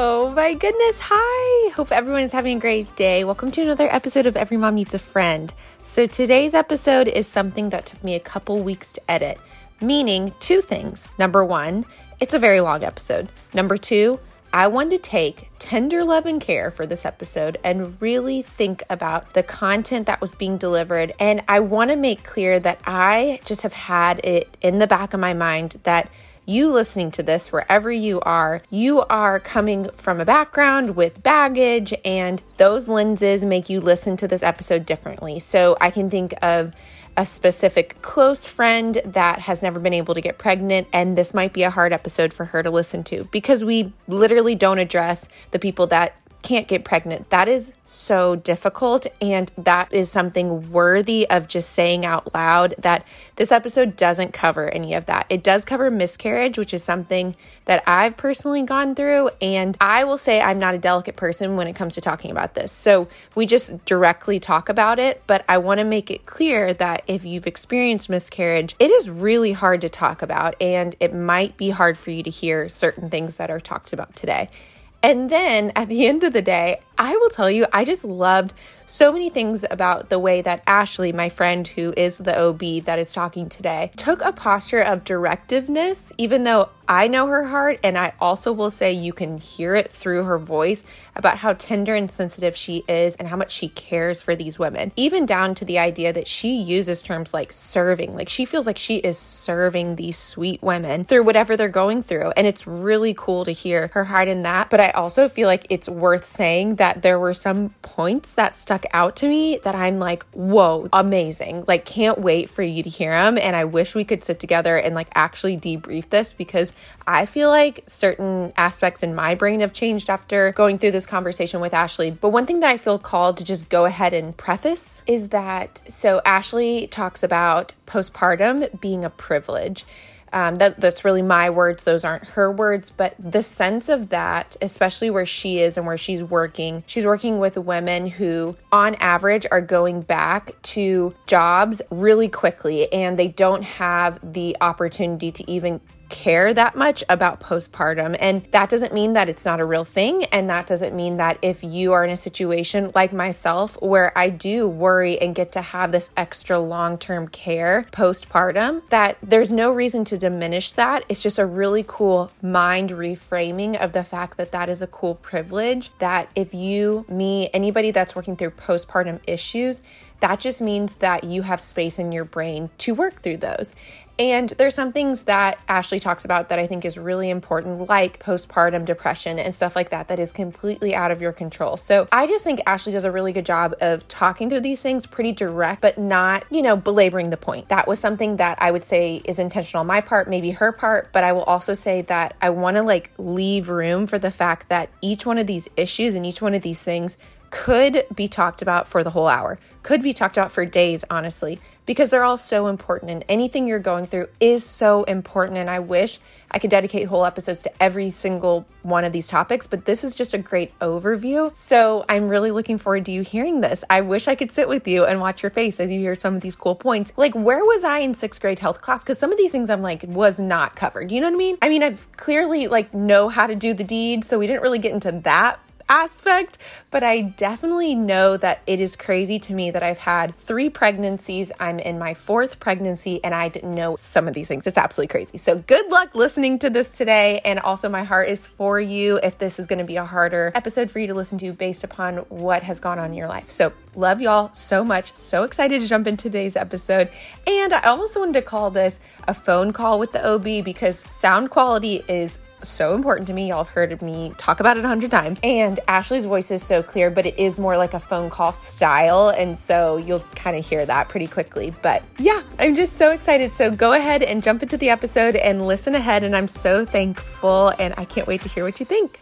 Oh my goodness. Hi. Hope everyone is having a great day. Welcome to another episode of Every Mom Needs a Friend. So, today's episode is something that took me a couple weeks to edit, meaning two things. Number one, it's a very long episode. Number two, I wanted to take tender love and care for this episode and really think about the content that was being delivered. And I want to make clear that I just have had it in the back of my mind that you listening to this, wherever you are, you are coming from a background with baggage, and those lenses make you listen to this episode differently. So I can think of a specific close friend that has never been able to get pregnant, and this might be a hard episode for her to listen to because we literally don't address the people that can't get pregnant. That is so difficult. And that is something worthy of just saying out loud that this episode doesn't cover any of that. It does cover miscarriage, which is something that I've personally gone through. And I will say I'm not a delicate person when it comes to talking about this. So we just directly talk about it. But I want to make it clear that if you've experienced miscarriage, it is really hard to talk about. And it might be hard for you to hear certain things that are talked about today. And then at the end of the day, I will tell you, I just loved so many things about the way that Ashley, my friend who is the OB that is talking today, took a posture of directiveness, even though I know her heart. And I also will say you can hear it through her voice about how tender and sensitive she is and how much she cares for these women, even down to the idea that she uses terms like serving. Like she feels like she is serving these sweet women through whatever they're going through. And it's really cool to hear her heart in that. But I also feel like it's worth saying that that there were some points that stuck out to me that I'm like, whoa, amazing. Like, can't wait for you to hear them. And I wish we could sit together and like actually debrief this because I feel like certain aspects in my brain have changed after going through this conversation with Ashley. But one thing that I feel called to just go ahead and preface is that so Ashley talks about postpartum being a privilege. Um, that that's really my words; those aren't her words. But the sense of that, especially where she is and where she's working, she's working with women who, on average, are going back to jobs really quickly, and they don't have the opportunity to even care that much about postpartum. And that doesn't mean that it's not a real thing. And that doesn't mean that if you are in a situation like myself, where I do worry and get to have this extra long term care postpartum, that there's no reason to diminish that. It's just a really cool mind reframing of the fact that that is a cool privilege. That if you, me, anybody that's working through postpartum issues, that just means that you have space in your brain to work through those. And there's some things that Ashley talks about that I think is really important, like postpartum depression and stuff like that, that is completely out of your control. So I just think Ashley does a really good job of talking through these things pretty direct, but not, you know, belaboring the point. That was something that I would say is intentional on my part, maybe her part, but I will also say that I want to like leave room for the fact that each one of these issues and each one of these things could be talked about for the whole hour, could be talked about for days, honestly, because they're all so important and anything you're going through is so important. And I wish I could dedicate whole episodes to every single one of these topics, but this is just a great overview. So I'm really looking forward to you hearing this. I wish I could sit with you and watch your face as you hear some of these cool points. Like, where was I in sixth grade health class? Because some of these things I'm like, was not covered. You know what I mean? I mean, I've clearly like know how to do the deed, so we didn't really get into that aspect, but I definitely know that it is crazy to me that I've had three pregnancies. I'm in my fourth pregnancy and I didn't know some of these things. It's absolutely crazy. So, good luck listening to this today. And also, my heart is for you if this is going to be a harder episode for you to listen to based upon what has gone on in your life. So, love y'all so much. So excited to jump into today's episode. And I also wanted to call this a phone call with the OB because sound quality is so important to me. Y'all have heard me talk about it a hundred times. And Ashley's voice is so clear, but it is more like a phone call style. And so you'll kind of hear that pretty quickly. But yeah, I'm just so excited. So go ahead and jump into the episode and listen ahead. And I'm so thankful. And I can't wait to hear what you think.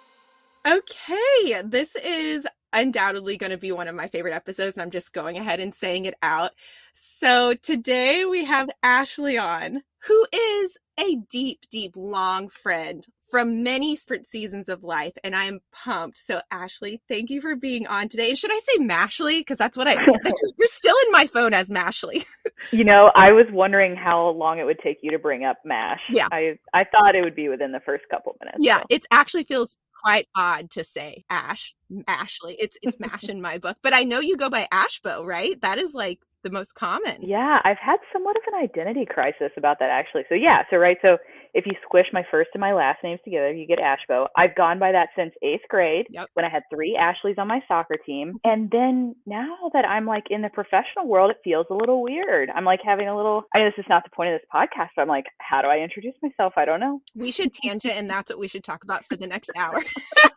Okay, this is undoubtedly going to be one of my favorite episodes. And I'm just going ahead and saying it out. So today we have Ashley on, who is a deep, deep, long friend from many different seasons of life, and I am pumped. So, Ashley, thank you for being on today. And should I say Mashley? Because that's what I, you're still in my phone as Mashley. you know, I was wondering how long it would take you to bring up MASH. Yeah. I, I thought it would be within the first couple minutes. Yeah, so. it actually feels quite odd to say Ash, Ashley. It's, it's MASH in my book, but I know you go by Ashbo, right? That is like the most common. Yeah, I've had somewhat of an identity crisis about that actually. So yeah, so right, so if you squish my first and my last names together, you get Ashbo. I've gone by that since eighth grade Yep. when I had three Ashleys on my soccer team. And then now that I'm like in the professional world, it feels a little weird. I'm like having a little, I know this is not the point of this podcast, but I'm like, how do I introduce myself? I don't know. We should tangent, and that's what we should talk about for the next hour.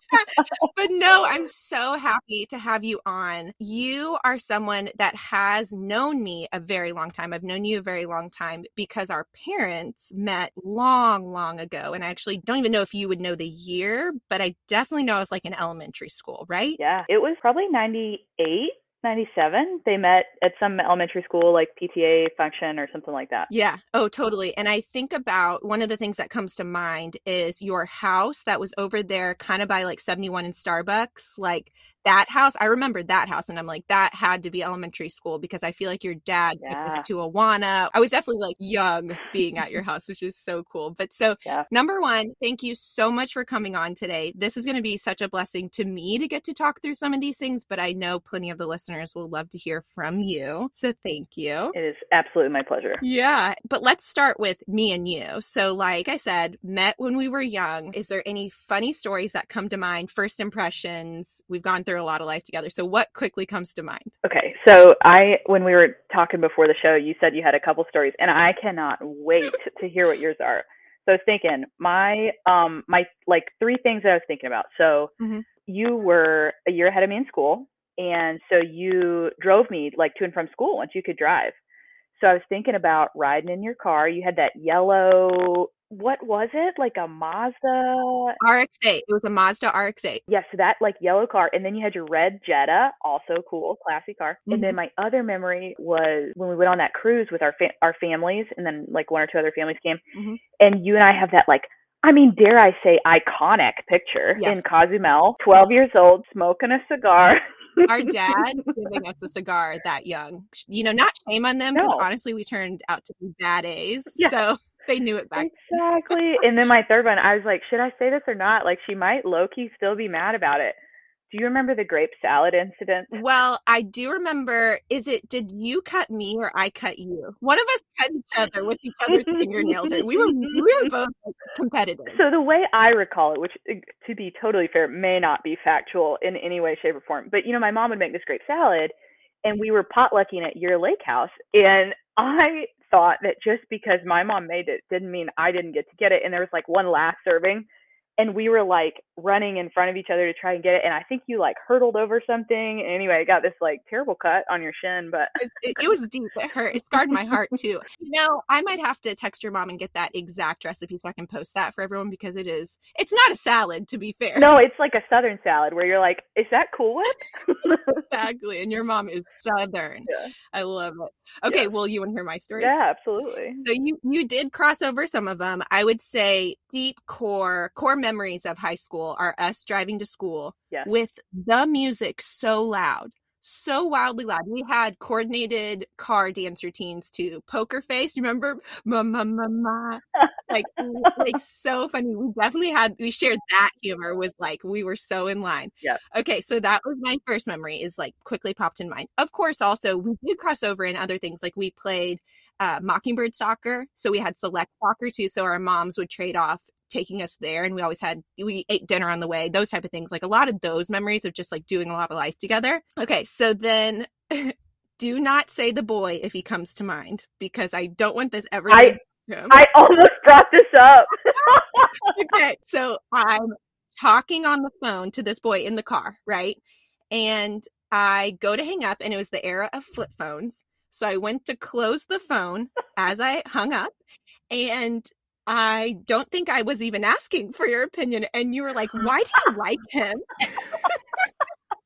but no, I'm so happy to have you on. You are someone that has known me a very long time. I've known you a very long time because our parents met long, long ago. And I actually don't even know if you would know the year, but I definitely know I was like in elementary school, right? Yeah, it was probably 98. 97 they met at some elementary school like pta function or something like that Yeah. Oh, totally. And I think about one of the things that comes to mind is your house that was over there kind of by like 71 and Starbucks. Like that house, I remember that house and I'm like, that had to be elementary school because I feel like your dad took Yeah. us to Awana. I was definitely like young being at your house, which is so cool. But so, Yeah. number one, thank you so much for coming on today. This is going to be such a blessing to me to get to talk through some of these things, but I know plenty of the listeners will love to hear from you. So, thank you. it is absolutely my pleasure Yeah, but let's start with me and you. So, like I said, met when we were young. Is there any funny stories that come to mind? First impressions? We've gone through a lot of life together. So, what quickly comes to mind? Okay, so I when we were talking before the show, you said you had a couple stories, and I cannot wait to hear what yours are. So I was thinking, my um my like three things that I was thinking about. So Mhm. you were a year ahead of me in school, and so you drove me like to and from school once you could drive. So I was thinking about riding in your car. You had that yellow, what was it? Like a Mazda RX8. It was a Mazda RX8. Yes, so that like yellow car, and then you had your red Jetta, also cool, classy car. And then my other memory was when we went on that cruise with our fa- our families, and then like one or two other families came, Mhm. and you and I have that like. I mean, dare I say, iconic picture Yes. in Cozumel, 12 years old, smoking a cigar. Our dad giving us a cigar that young. You know, not shame on them because No. honestly, we turned out to be bad A's. Yeah. So, they knew it back. Exactly. and then my third one, I was like, should I say this or not? Like, she might low key still be mad about it. Do you remember the grape salad incident? Well, I do remember. Is it? Did you cut me or I cut you? One of us cut each other with each other's fingernails. We were we were both competitive. So the way I recall it, which uh, to be totally fair, may not be factual in any way, shape, or form, but you know, my mom would make this grape salad, and we were potlucking at your lake house, and I thought that just because my mom made it didn't mean I didn't get to get it, and there was like one last serving, and we were like running in front of each other to try and get it, and I think you like hurtled over something. Anyway, I got this like terrible cut on your shin, but It, it, was deep. It hurt. It scarred my heart too. You know, I might have to text your mom and get that exact recipe so I can post that for everyone because it is. It's not a salad, to be fair. no, it's like a southern salad where you're like, is that Cool Whip? exactly. And your mom is southern. Yeah. I love it. Okay, Yeah. well, you want to hear my story? yeah, absolutely. So you you did cross over some of them. I would say deep core core memories of high school are us driving to school Yes. with the music so loud, so wildly loud. We had coordinated car dance routines to Poker Face. Remember? Ma ma ma ma. Like like so funny. We definitely had we shared that humor. Was like we were so in line. Yeah. Okay, so that was my first memory. Is like quickly popped in mind. Of course, also we did cross over in other things. Like we played uh, Mockingbird soccer. So we had select soccer too. So our moms would trade off taking us there and we always had we ate dinner on the way those type of things. Like a lot of those memories of just like doing a lot of life together. Okay so then do not say the boy if he comes to mind because i don't want this ever I- I almost brought this up. okay so i'm talking on the phone to this boy in the car right? And i go to hang up and it was the era of flip phones. So i went to close the phone as i hung up and i don't think i was even asking for your opinion and you were like why do you like him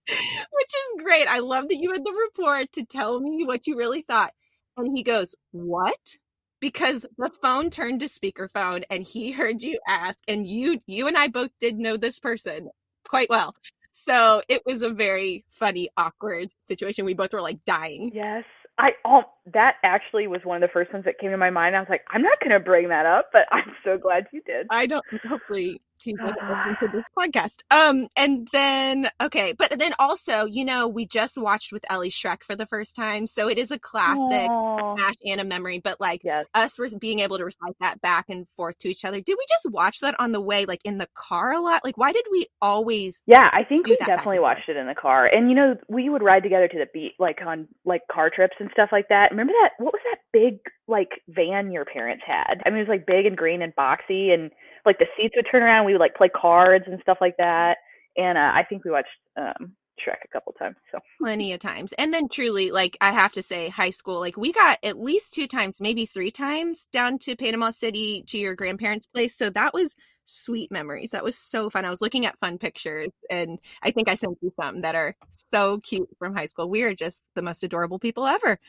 which is great i love that you had the report to tell me what you really thought and he goes what because the phone turned to speakerphone and he heard you ask and you you and I both did know this person quite well. So it was a very funny, awkward situation. We both were like dying. Yes. I oh, that actually was one of the first ones that came to my mind. I was like, I'm not going to bring that up, but I'm so glad you did. I don't. Hopefully, he doesn't listen to this podcast. Um, and then okay, but then also, you know, we just watched with Ellie Shrek for the first time, so it is a classic Aw. Smash and a memory. But like Yes. us re- being able to recite that back and forth to each other, did we just watch that on the way, like in the car a lot? Like, why did we always? Yeah, I think we definitely watched it in the car. And you know, we would ride together to the beach like on like car trips and stuff like that. Remember that what was that big like van your parents had? I mean it was like big and green and boxy and like the seats would turn around, we would like play cards and stuff like that. And uh, I think we watched um Shrek a couple times. So plenty of times. And then truly, like I have to say, high school, like we got at least two times, maybe three times down to Panama City to your grandparents' place. So that was sweet memories. That was so fun. I was looking at fun pictures and I think I sent you some that are so cute from high school. We are just the most adorable people ever.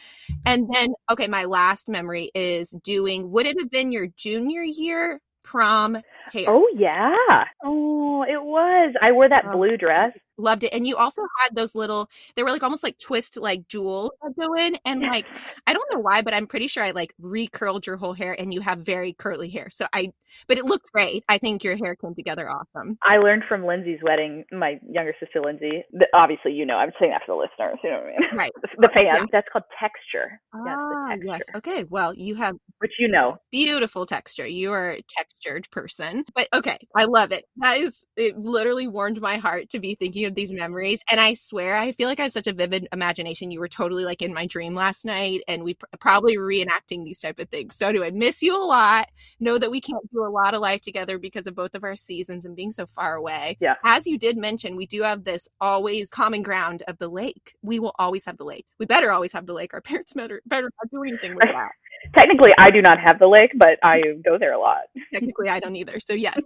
And then, okay, my last memory is doing, would it have been your junior year prom hair? Oh yeah. Oh, it was. I wore that Oh. blue dress. Loved it. And you also had those little, they were like almost like twist like jewels going. And like, I don't know why, but I'm pretty sure I like recurled your whole hair and you have very curly hair. So I, but it looked great. I think your hair came together awesome. I learned from Lindsay's wedding, my younger sister Lindsay. The, obviously, you know, I'm saying that for the listeners. You know what I mean? Right. the fans. Yeah. That's called texture. Ah, yes, yes. Okay. Well, you have Which you know. beautiful texture. You are a textured person. But okay, I love it. That is, it literally warmed my heart to be thinking of these memories. And I swear, I feel like I have such a vivid imagination. You were totally like in my dream last night, and we pr- probably reenacting these type of things. So, do I miss you a lot? Know that we can't do a lot of life together because of both of our seasons and being so far away. Yeah. As you did mention, we do have this always common ground of the lake. We will always have the lake. We better always have the lake. Our parents better better not do anything with that. Technically, I do not have the lake, but I go there a lot. technically I don't either. So yes.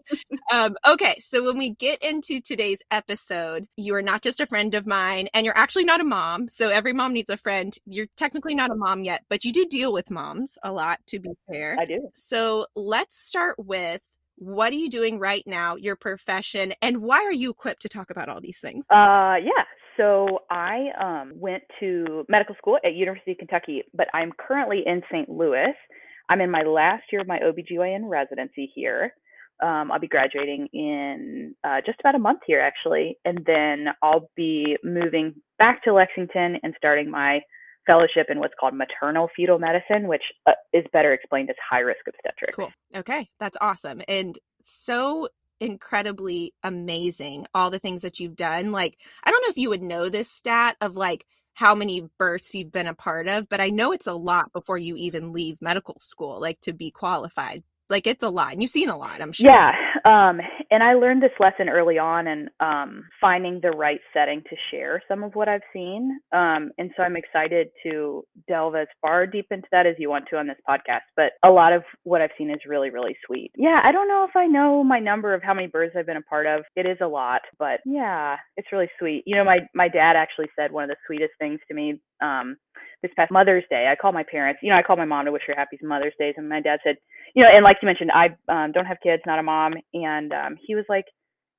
Um, okay. So when we get into today's episode, you are not just a friend of mine and you're actually not a mom. So every mom needs a friend. You're technically not a mom yet, but you do deal with moms a lot to be fair. I do. So let's start with what are you doing right now, your profession, and why are you equipped to talk about all these things? Uh, yeah. So I um, went to medical school at University of Kentucky, but I'm currently in St. Louis. I'm in my last year of my OBGYN residency here. Um, I'll be graduating in uh, just about a month here, actually, and then I'll be moving back to Lexington and starting my fellowship in what's called maternal fetal medicine, which uh, is better explained as high risk obstetrics. Cool. Okay. That's awesome. And so incredibly amazing, all the things that you've done. Like, I don't know if you would know this stat of like how many births you've been a part of, but I know it's a lot before you even leave medical school, like to be qualified. Like, it's a lot. And you've seen a lot, I'm sure. Yeah, um, and I learned this lesson early on, and um, finding the right setting to share some of what I've seen. Um, and so I'm excited to delve as far deep into that as you want to on this podcast. But a lot of what I've seen is really, really sweet. Yeah, I don't know if I know my number of how many birds I've been a part of. It is a lot, but yeah, it's really sweet. You know, my my dad actually said one of the sweetest things to me. Um, this past Mother's Day, I called my parents. You know, I called my mom to wish her happy Mother's Day, and my dad said, you know, and like you mentioned, I um, don't have kids, not a mom, and um, he was like,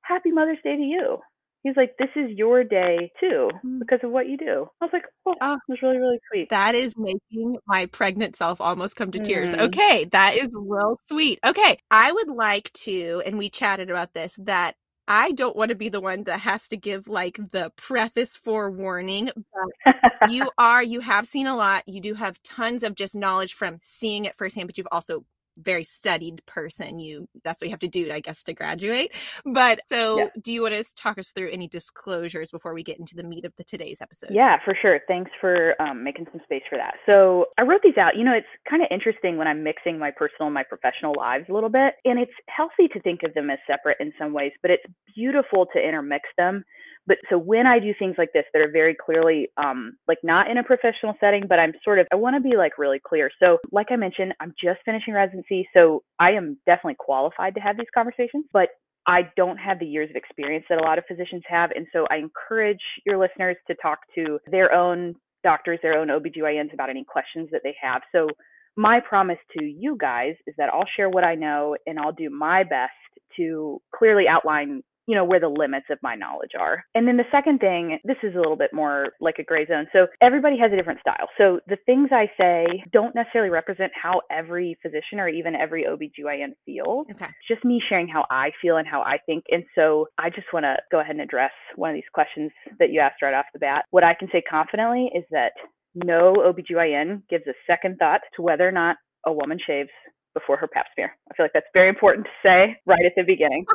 "Happy Mother's Day to you." He's like, "This is your day too Mm. because of what you do." I was like, "Oh, Oh. it was really, really sweet." That is making my pregnant self almost come to tears. Mm. Okay, that is real sweet. Okay, I would like to, and we chatted about this, that I don't want to be the one that has to give like the preface forewarning, but you are, you have seen a lot. You do have tons of just knowledge from seeing it firsthand, but you've also very studied person you that's what you have to do i guess to graduate but so Yeah. do you want to talk us through any disclosures before we get into the meat of the today's episode Yeah, for sure. Thanks for um, making some space for that. So I wrote these out. You know, it's kind of interesting when I'm mixing my personal and my professional lives a little bit, and it's healthy to think of them as separate in some ways, but it's beautiful to intermix them. But so when I do things like this that are very clearly um, like not in a professional setting, but I'm sort of I want to be like really clear. So like I mentioned, I'm just finishing residency, so I am definitely qualified to have these conversations, but I don't have the years of experience that a lot of physicians have. And so I encourage your listeners to talk to their own doctors, their own OBGYNs about any questions that they have. So my promise to you guys is that I'll share what I know and I'll do my best to clearly outline you know where the limits of my knowledge are. And then the second thing this is a little bit more like a gray zone. So everybody has a different style. So the things i say don't necessarily represent how every physician or even every obgyn feels. Okay. it's just me sharing how i feel and how i think. And so i just want to go ahead and address one of these questions that you asked right off the bat. What i can say confidently is that no OBGYN gives a second thought to whether or not a woman shaves before her pap smear. I feel like that's very important to say right at the beginning.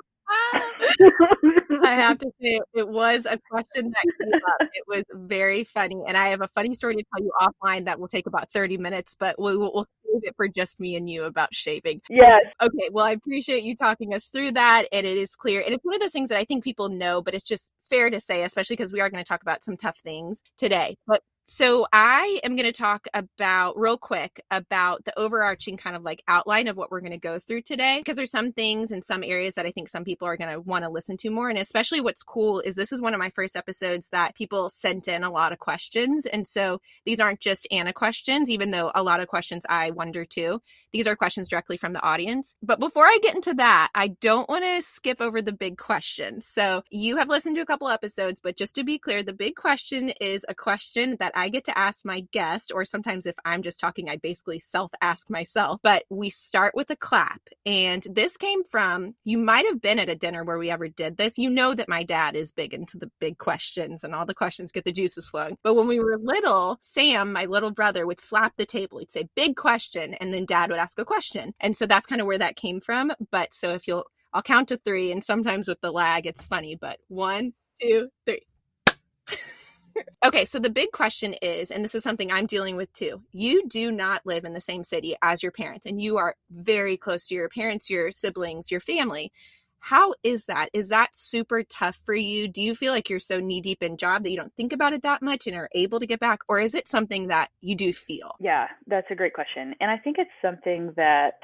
I have to say, it was a question that came up. It was very funny. And I have a funny story to tell you offline that will take about 30 minutes, but we'll, we'll save it for just me and you about shaving. yes. Okay. Well, I appreciate you talking us through that. And it is clear. And it's one of those things that I think people know, but it's just fair to say, especially because we are going to talk about some tough things today. But so I am going to talk about real quick about the overarching kind of like outline of what we're going to go through today because there's some things in some areas that I think some people are going to want to listen to more and especially what's cool is this is one of my first episodes that people sent in a lot of questions and so these aren't just Anna questions even though a lot of questions I wonder too these are questions directly from the audience but before I get into that I don't want to skip over the big question so you have listened to a couple episodes but just to be clear the big question is a question that I get to ask my guest, or sometimes if I'm just talking, I basically self ask myself. But we start with a clap. And this came from, you might have been at a dinner where we ever did this. You know that my dad is big into the big questions and all the questions get the juices flowing. But when we were little, Sam, my little brother, would slap the table. He'd say, big question. And then dad would ask a question. And so that's kind of where that came from. But so if you'll, I'll count to three. And sometimes with the lag, it's funny, but one, two, three. okay, so the big question is, and this is something I'm dealing with too. You do not live in the same city as your parents, and you are very close to your parents, your siblings, your family. How is that? Is that super tough for you? Do you feel like you're so knee deep in job that you don't think about it that much and are able to get back? Or is it something that you do feel? Yeah, that's a great question. And I think it's something that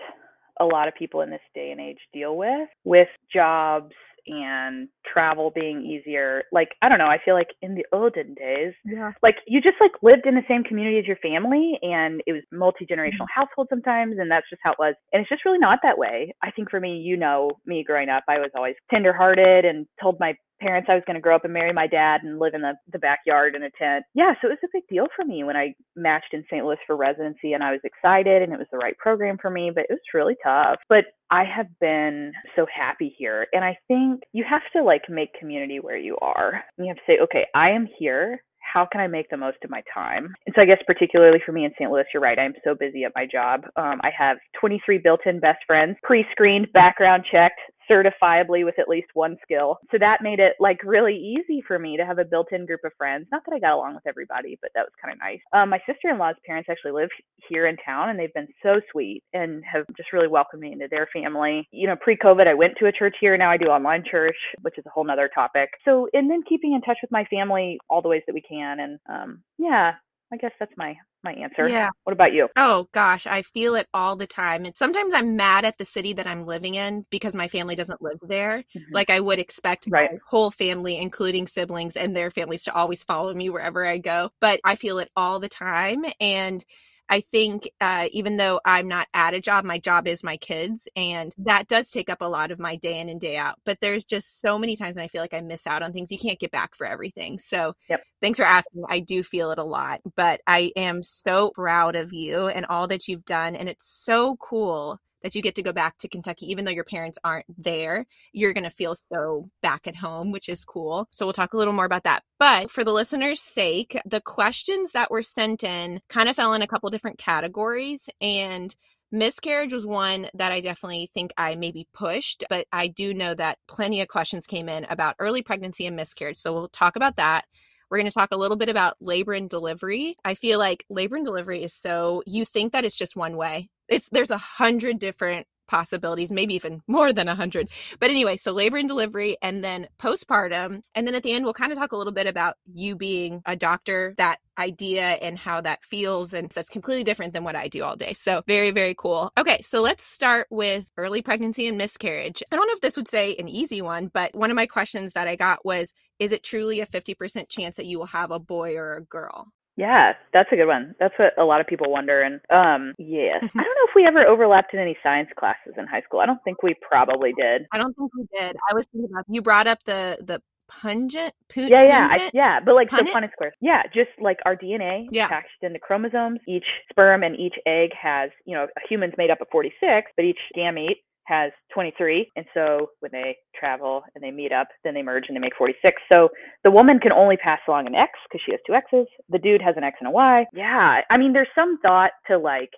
a lot of people in this day and age deal with, with jobs and travel being easier. Like, I don't know, I feel like in the olden days, Yeah. like you just like lived in the same community as your family and it was multi-generational Mm-hmm. household sometimes and that's just how it was and it's just really not that way i think for me you know me growing up i was always tenderhearted and told my parents i was going to grow up and marry my dad and live in the, the backyard in a tent yeah so it was a big deal for me when i matched in st louis for residency and i was excited and it was the right program for me but it was really tough but i have been so happy here and i think you have to like make community where you are you have to say okay i am here how can I make the most of my time? And so I guess particularly for me in St. Louis, you're right. I'm so busy at my job. Um, I have 23 built-in best friends, pre-screened, background checked, certifiably with at least one skill. So that made it like really easy for me to have a built-in group of friends. Not that I got along with everybody, but that was kind of nice. Um, my sister-in-law's parents actually live here in town, and they've been so sweet and have just really welcomed me into their family. You know, pre-COVID, I went to a church here. Now I do online church, which is a whole nother topic. So, and then keeping in touch with my family all the ways that we can, and um, yeah, I guess that's my my answer. Yeah. What about you? Oh gosh, I feel it all the time. And sometimes I'm mad at the city that I'm living in because my family doesn't live there. Mhm. Like I would expect Right. my whole family, including siblings and their families, to always follow me wherever I go. But I feel it all the time. And I think uh, even though I'm not at a job, my job is my kids, and that does take up a lot of my day in and day out. But there's just so many times when I feel like I miss out on things. You can't get back for everything. So Yep. thanks for asking. I do feel it a lot, but I am so proud of you and all that you've done. And it's so cool that you get to go back to Kentucky, even though your parents aren't there. You're going to feel so back at home, which is cool. So we'll talk a little more about that. But for the listeners' sake, the questions that were sent in kind of fell in a couple different categories. And miscarriage was one that I definitely think I maybe pushed, but I do know that plenty of questions came in about early pregnancy and miscarriage. So we'll talk about that. We're going to talk a little bit about labor and delivery. I feel like labor and delivery is so you think that it's just one way. It's there's a hundred different possibilities, maybe even more than a hundred. But anyway, so labor and delivery and then postpartum. And then at the end, we'll kind of talk a little bit about you being a doctor, that idea and how that feels. And so it's completely different than what I do all day. So very, very cool. Okay. So let's start with early pregnancy and miscarriage. I don't know if this would say an easy one, but one of my questions that I got was, is it truly a 50% chance that you will have a boy or a girl? Yeah, that's a good one. That's what a lot of people wonder. And um, yeah, I don't know if we ever overlapped in any science classes in high school. I don't think we probably did. I don't think we did. I was thinking about you brought up the the pungent. Pu- yeah, yeah, I, yeah. But like Punnett? so Punnett squares. Yeah, just like our DNA Yeah. attached into chromosomes. Each sperm and each egg has, you know, a human's made up of 46, but each gamete has 23. And so when they travel and they meet up, then they merge and they make 46. So the woman can only pass along an X because she has two X's. The dude has an X and a Y. Yeah, I mean, there's some thought to like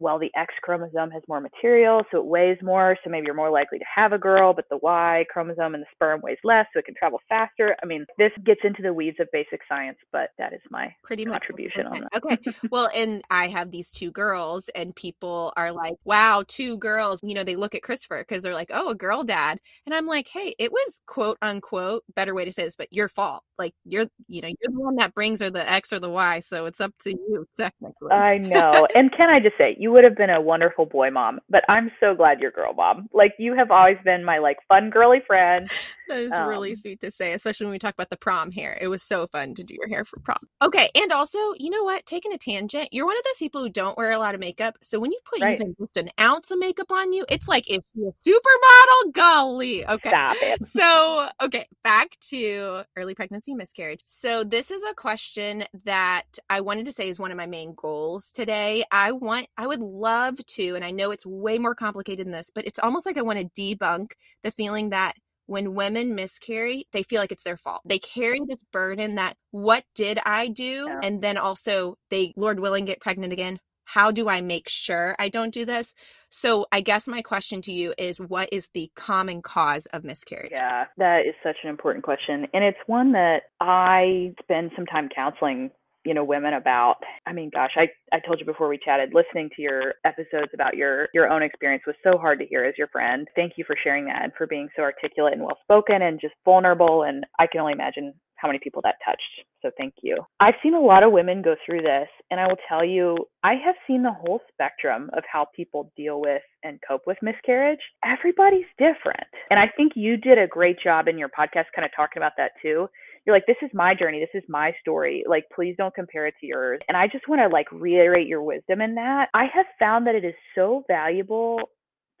well, the X chromosome has more material, so it weighs more, so maybe you're more likely to have a girl, but the Y chromosome and the sperm weighs less, so it can travel faster. I mean, this gets into the weeds of basic science, but that is my pretty much. contribution on that. okay. Well and i have these two girls and people are like wow two girls. You know they look at christopher because they're like oh a girl dad. And i'm like hey it was quote unquote better way to say this but your fault. Like you're you know you're the one that brings her the x or the y so it's up to you. Technically I know. and can I just say, you would have been a wonderful boy mom, but I'm so glad you're girl mom. Like you have always been my like fun girly friend. That is really Um, sweet to say, especially when we talk about the prom hair. It was so fun to do your hair for prom. Okay, and also, you know what? Taking a tangent, you're one of those people who don't wear a lot of makeup. So when you put Right. even just an ounce of makeup on you, it's like if you're a supermodel, golly. Okay. Stop it. So, okay, back to early pregnancy miscarriage. So, this is a question that I wanted to say is one of my main goals today. I want, I would love to, and I know it's way more complicated than this, but it's almost like I want to debunk the feeling that when women miscarry, they feel like it's their fault. They carry this burden that what did I do? Yeah. And then also they, Lord willing, get pregnant again. How do I make sure I don't do this? So I guess my question to you is what is the common cause of miscarriage? Yeah, that is such an important question. And it's one that I spend some time counseling, you know, women about. I mean, gosh, I, I told you before we chatted, listening to your episodes about your your own experience was so hard to hear as your friend. Thank you for sharing that and for being so articulate and well spoken and just vulnerable and I can only imagine how many people that touched. So thank you. I've seen a lot of women go through this and I will tell you I have seen the whole spectrum of how people deal with and cope with miscarriage. Everybody's different. And I think you did a great job in your podcast kind of talking about that too. You're like, this is my journey. This is my story. Like, please don't compare it to yours. And I just want to like reiterate your wisdom in that. I have found that it is so valuable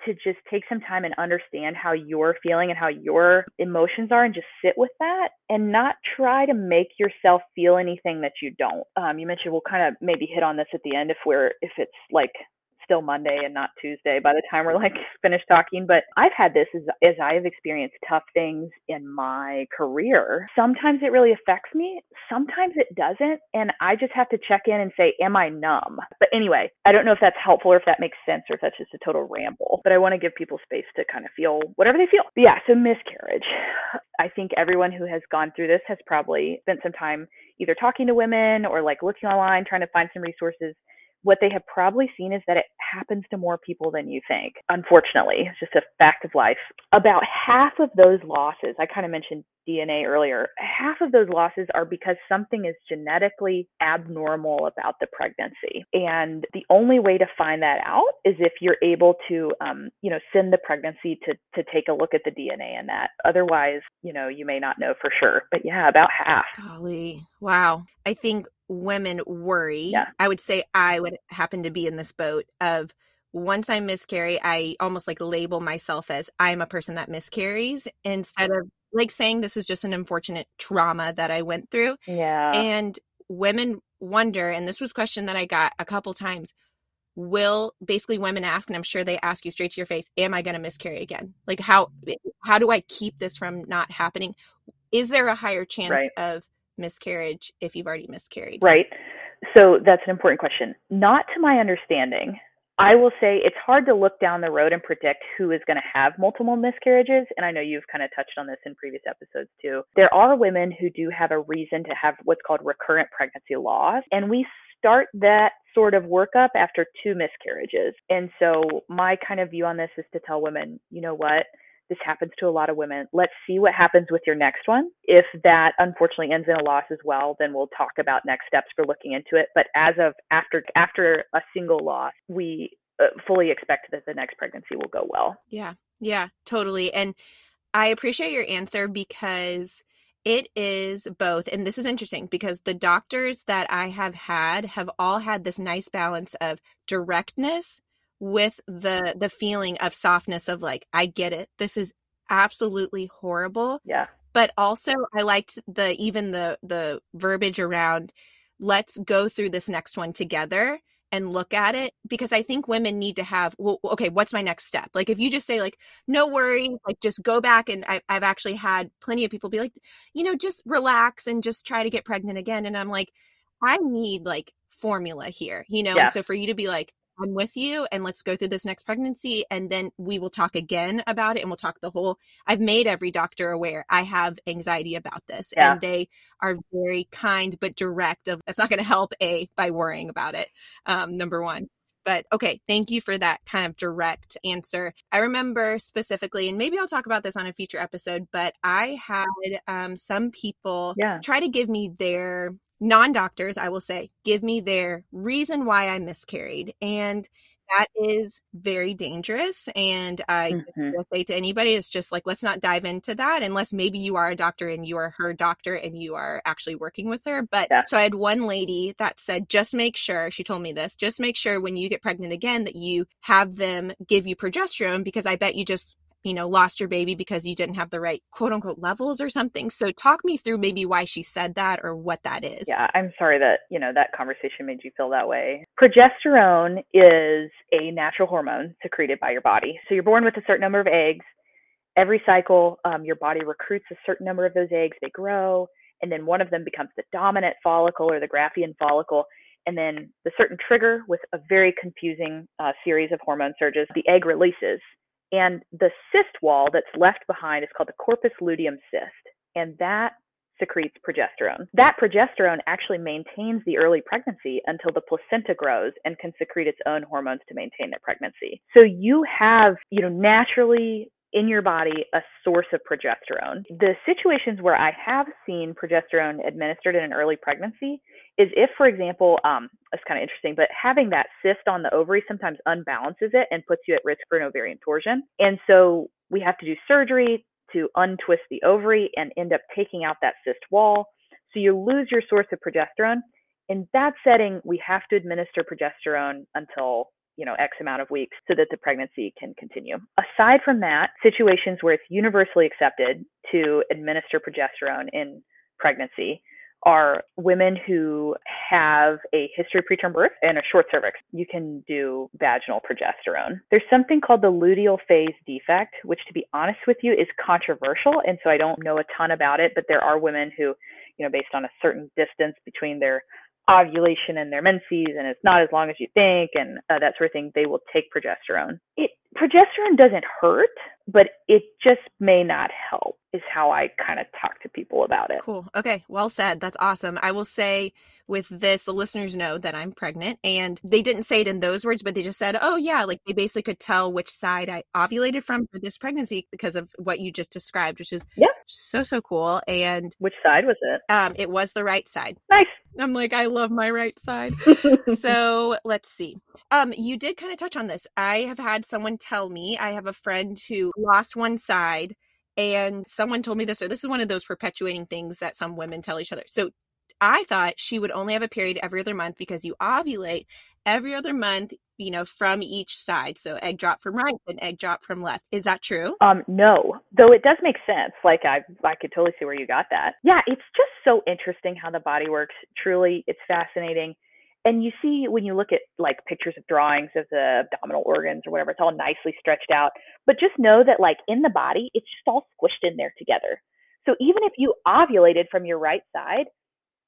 to just take some time and understand how you're feeling and how your emotions are and just sit with that and not try to make yourself feel anything that you don't. Um, you mentioned we'll kind of maybe hit on this at the end if we're if it's like still Monday and not Tuesday by the time we're like finished talking. But I've had this as as I have experienced tough things in my career. Sometimes it really affects me. Sometimes it doesn't. And I just have to check in and say, Am I numb? But anyway, I don't know if that's helpful or if that makes sense or if that's just a total ramble. But I want to give people space to kind of feel whatever they feel. But yeah, so miscarriage. I think everyone who has gone through this has probably spent some time either talking to women or like looking online, trying to find some resources what they have probably seen is that it happens to more people than you think. Unfortunately, it's just a fact of life. About half of those losses, I kind of mentioned DNA earlier, half of those losses are because something is genetically abnormal about the pregnancy. And the only way to find that out is if you're able to, um, you know, send the pregnancy to, to take a look at the DNA in that. Otherwise, you know, you may not know for sure. But yeah, about half. Golly. Wow. I think women worry. Yeah. I would say I would happen to be in this boat of once I miscarry, I almost like label myself as I'm a person that miscarries instead of like saying this is just an unfortunate trauma that I went through. Yeah. And women wonder, and this was a question that I got a couple times. Will basically women ask, and I'm sure they ask you straight to your face, am I gonna miscarry again? Like how eh, how do I keep this from not happening? Is there a higher chance Right. of miscarriage if you've already miscarried? Right. So that's an important question. Not to my understanding. I will say it's hard to look down the road and predict who is going to have multiple miscarriages. And I know you've kind of touched on this in previous episodes too. There are women who do have a reason to have what's called recurrent pregnancy loss. And we start that sort of workup after two miscarriages. And so my kind of view on this is to tell women, you know what? This happens to a lot of women. Let's see what happens with your next one. If that unfortunately ends in a loss as well, then we'll talk about next steps for looking into it. But as of after after a single loss, we uh, fully expect that the next pregnancy will go well. Yeah, yeah, totally. And I appreciate your answer because It is both. And this is interesting because the doctors that I have had have all had this nice balance of directness with the the feeling of softness of like I get it. This is absolutely horrible. Yeah. But also I liked the even the the verbiage around let's go through this next one together and look at it because I think women need to have, well, okay, what's my next step? Like, if you just say, like, no worries, like, just go back. And I, have actually had plenty of people be like, you know, just relax and just try to get pregnant again. And I'm like, I need like formula here, you know? Yeah. And so for you to be like, I'm with you and let's go through this next pregnancy and then we will talk again about it and we'll talk the whole I've made every doctor aware I have anxiety about this Yeah. and they are very kind but direct of it's not going to help a by worrying about it um number 1 but okay thank you for that kind of direct answer i remember specifically and maybe i'll talk about this on a future episode but i had um, some people Yeah. try to give me their non-doctors i will say give me their reason why i miscarried and that is very dangerous and i Mhm. will say to anybody it's just like let's not dive into that unless maybe you are a doctor and you are her doctor and you are actually working with her but Yeah. so i had one lady that said just make sure she told me this just make sure when you get pregnant again that you have them give you progesterone because i bet you just you know lost your baby because you didn't have the right quote unquote levels or something so talk me through maybe why she said that or what that is Yeah, I'm sorry that, you know, that conversation made you feel that way. Progesterone is a natural hormone secreted by your body. So you're born with a certain number of eggs. Every cycle, um, your body recruits a certain number of those eggs. They grow, and then one of them becomes the dominant follicle or the Graafian follicle. And then the certain trigger with a very confusing uh, series of hormone surges, the egg releases. And the cyst wall that's left behind is called the corpus luteum cyst. And that secretes progesterone. That progesterone actually maintains the early pregnancy until the placenta grows and can secrete its own hormones to maintain the pregnancy. So you have, you know, naturally in your body a source of progesterone. The situations where I have seen progesterone administered in an early pregnancy is if, for example, um, it's kind of interesting, but having that cyst on the ovary sometimes unbalances it and puts you at risk for an ovarian torsion. And so we have to do surgery to untwist the ovary and end up taking out that cyst wall. So you lose your source of progesterone. In that setting, we have to administer progesterone until you know x amount of weeks so that the pregnancy can continue. Aside from that, situations where it's universally accepted to administer progesterone in pregnancy are women who have a history of preterm birth and a short cervix. You can do vaginal progesterone. There's something called the luteal phase defect, which, to be honest with you, is controversial. And so I don't know a ton about it, but there are women who, you know, based on a certain distance between their ovulation and their menses, and it's not as long as you think, and uh, that sort of thing, they will take progesterone. It progesterone doesn't hurt, but it just may not help. Is how I kind of talk to people about it. Cool. Okay. Well said. That's awesome. I will say with this, the listeners know that I'm pregnant and they didn't say it in those words, but they just said, oh, yeah, like they basically could tell which side I ovulated from for this pregnancy because of what you just described, which is Yeah. so, so cool. And Which side was it? um, it was the right side. Nice. I'm like, I love my right side. so let's see. Um, you did kind of touch on this. I have had someone tell me, I have a friend who lost one side, and someone told me this, or this is one of those perpetuating things that some women tell each other. So I thought she would only have a period every other month because you ovulate every other month, you know, from each side. So egg drop from right and egg drop from left. Is that true? Um, no, though it does make sense. Like I, I could totally see where you got that. Yeah, it's just so interesting how the body works. Truly, it's fascinating. And you see when you look at like pictures of drawings of the abdominal organs or whatever, it's all nicely stretched out. But just know that like in the body, it's just all squished in there together. So even if you ovulated from your right side,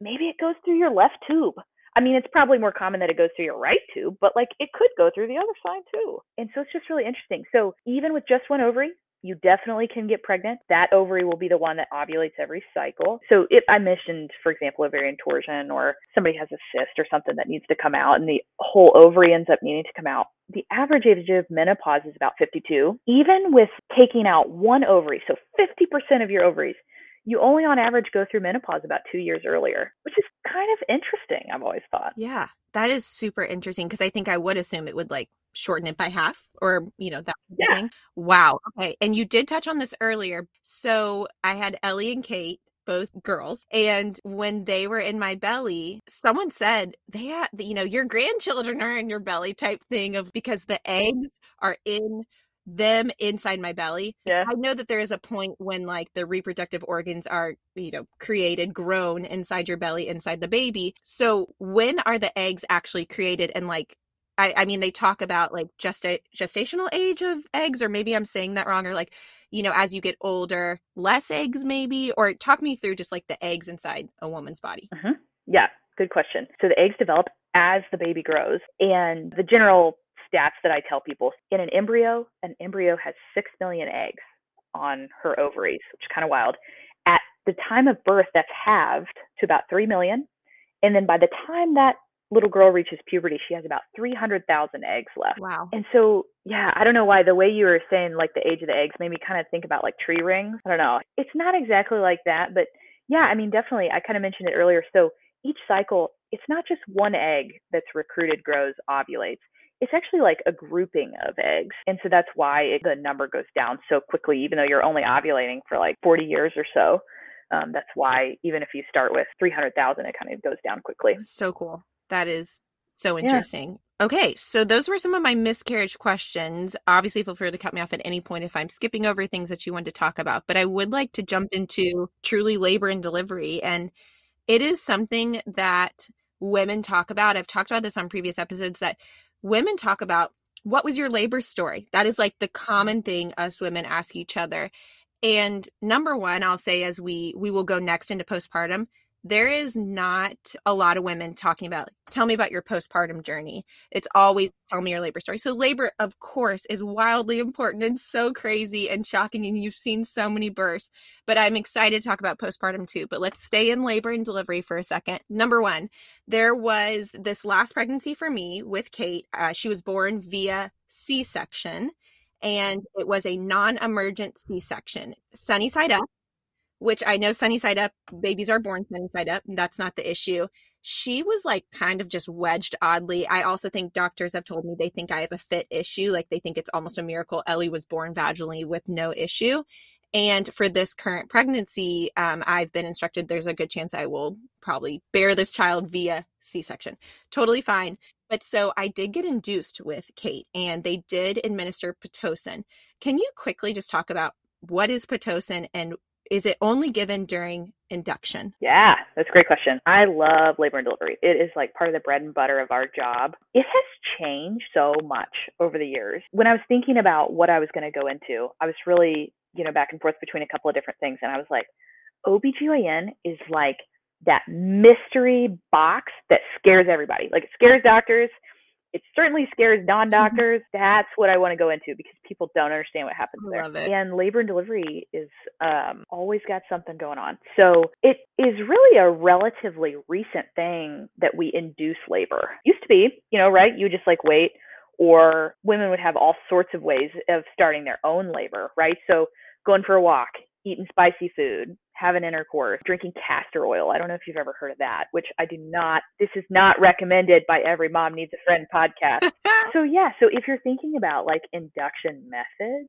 maybe it goes through your left tube. I mean, it's probably more common that it goes through your right tube, but like it could go through the other side too. And so it's just really interesting. So even with just one ovary, you definitely can get pregnant. That ovary will be the one that ovulates every cycle. So if I mentioned, for example, ovarian torsion or somebody has a cyst or something that needs to come out and the whole ovary ends up needing to come out, the average age of menopause is about 52. Even with taking out one ovary, so 50% of your ovaries, you only on average go through menopause about two years earlier, which is kind of interesting, I've always thought. Yeah, that is super interesting because I think I would assume it would like shorten it by half or, you know, that Yeah. thing. Wow. Okay. And you did touch on this earlier. So I had Ellie and Kate both girls. And when they were in my belly, someone said they had, you know, your grandchildren are in your belly type thing of because the eggs are in them inside my belly. Yeah. I know that there is a point when like the reproductive organs are, you know, created, grown inside your belly, inside the baby. So when are the eggs actually created and like I, I mean they talk about like gesta- gestational age of eggs or maybe I'm saying that wrong or like you know as you get older less eggs maybe or talk me through just like the eggs inside a woman's body. Mm-hmm. Yeah, good question. So the eggs develop as the baby grows and the general stats that I tell people in an embryo, an embryo has 6 million eggs on her ovaries, which is kind of wild. At the time of birth, that's halved to about 3 million. And then by the time that little girl reaches puberty, she has about 300,000 eggs left. Wow. And so, yeah, I don't know why the way you were saying like the age of the eggs made me kind of think about like tree rings. I don't know. It's not exactly like that, but yeah, I mean, definitely. I kind of mentioned it earlier. So each cycle, it's not just one egg that's recruited, grows, ovulates it's actually like a grouping of eggs. And so that's why it, the number goes down so quickly, even though you're only ovulating for like 40 years or so. Um, that's why even if you start with 300,000, it kind of goes down quickly. So cool. That is so interesting. Yeah. Okay, so those were some of my miscarriage questions. Obviously, feel free to cut me off at any point if I'm skipping over things that you want to talk about. But I would like to jump into truly labor and delivery. And it is something that women talk about. I've talked about this on previous episodes that women talk about what was your labor story? That is like the common thing us women ask each other. And number one, I'll say as we we will go next into postpartum, there is not a lot of women talking about tell me about your postpartum journey. It's always tell me your labor story. So labor of course is wildly important and so crazy and shocking and you've seen so many births but i'm excited to talk about postpartum too but let's stay in labor and delivery for a second. Number one there was this last pregnancy for me with kate uh, she was born via c-section and it was a non-emergent c-section. Sunny side up which I know sunny side up, babies are born sunny side up. That's not the issue. She was like kind of just wedged oddly. I also think doctors have told me they think I have a fit issue. Like they think it's almost a miracle Ellie was born vaginally with no issue. And for this current pregnancy, um, I've been instructed there's a good chance I will probably bear this child via C section. Totally fine. But so I did get induced with Kate and they did administer Pitocin. Can you quickly just talk about what is Pitocin and is it only given during induction? Yeah, that's a great question. I love labor and delivery. It is like part of the bread and butter of our job. It has changed so much over the years. When I was thinking about what I was going to go into, I was really, you know, back and forth between a couple of different things. And I was like, OBGYN is like that mystery box that scares everybody. Like it scares doctors, it certainly scares non-doctors. That's what I want to go into because people don't understand what happens there. And labor and delivery is um, always got something going on. So it is really a relatively recent thing that we induce labor. Used to be, you know, right? You just like wait, or women would have all sorts of ways of starting their own labor, right? So going for a walk, eating spicy food, having intercourse, drinking castor oil. I don't know if you've ever heard of that, which I do not, this is not recommended by every mom needs a friend podcast. so yeah, so if you're thinking about like induction methods,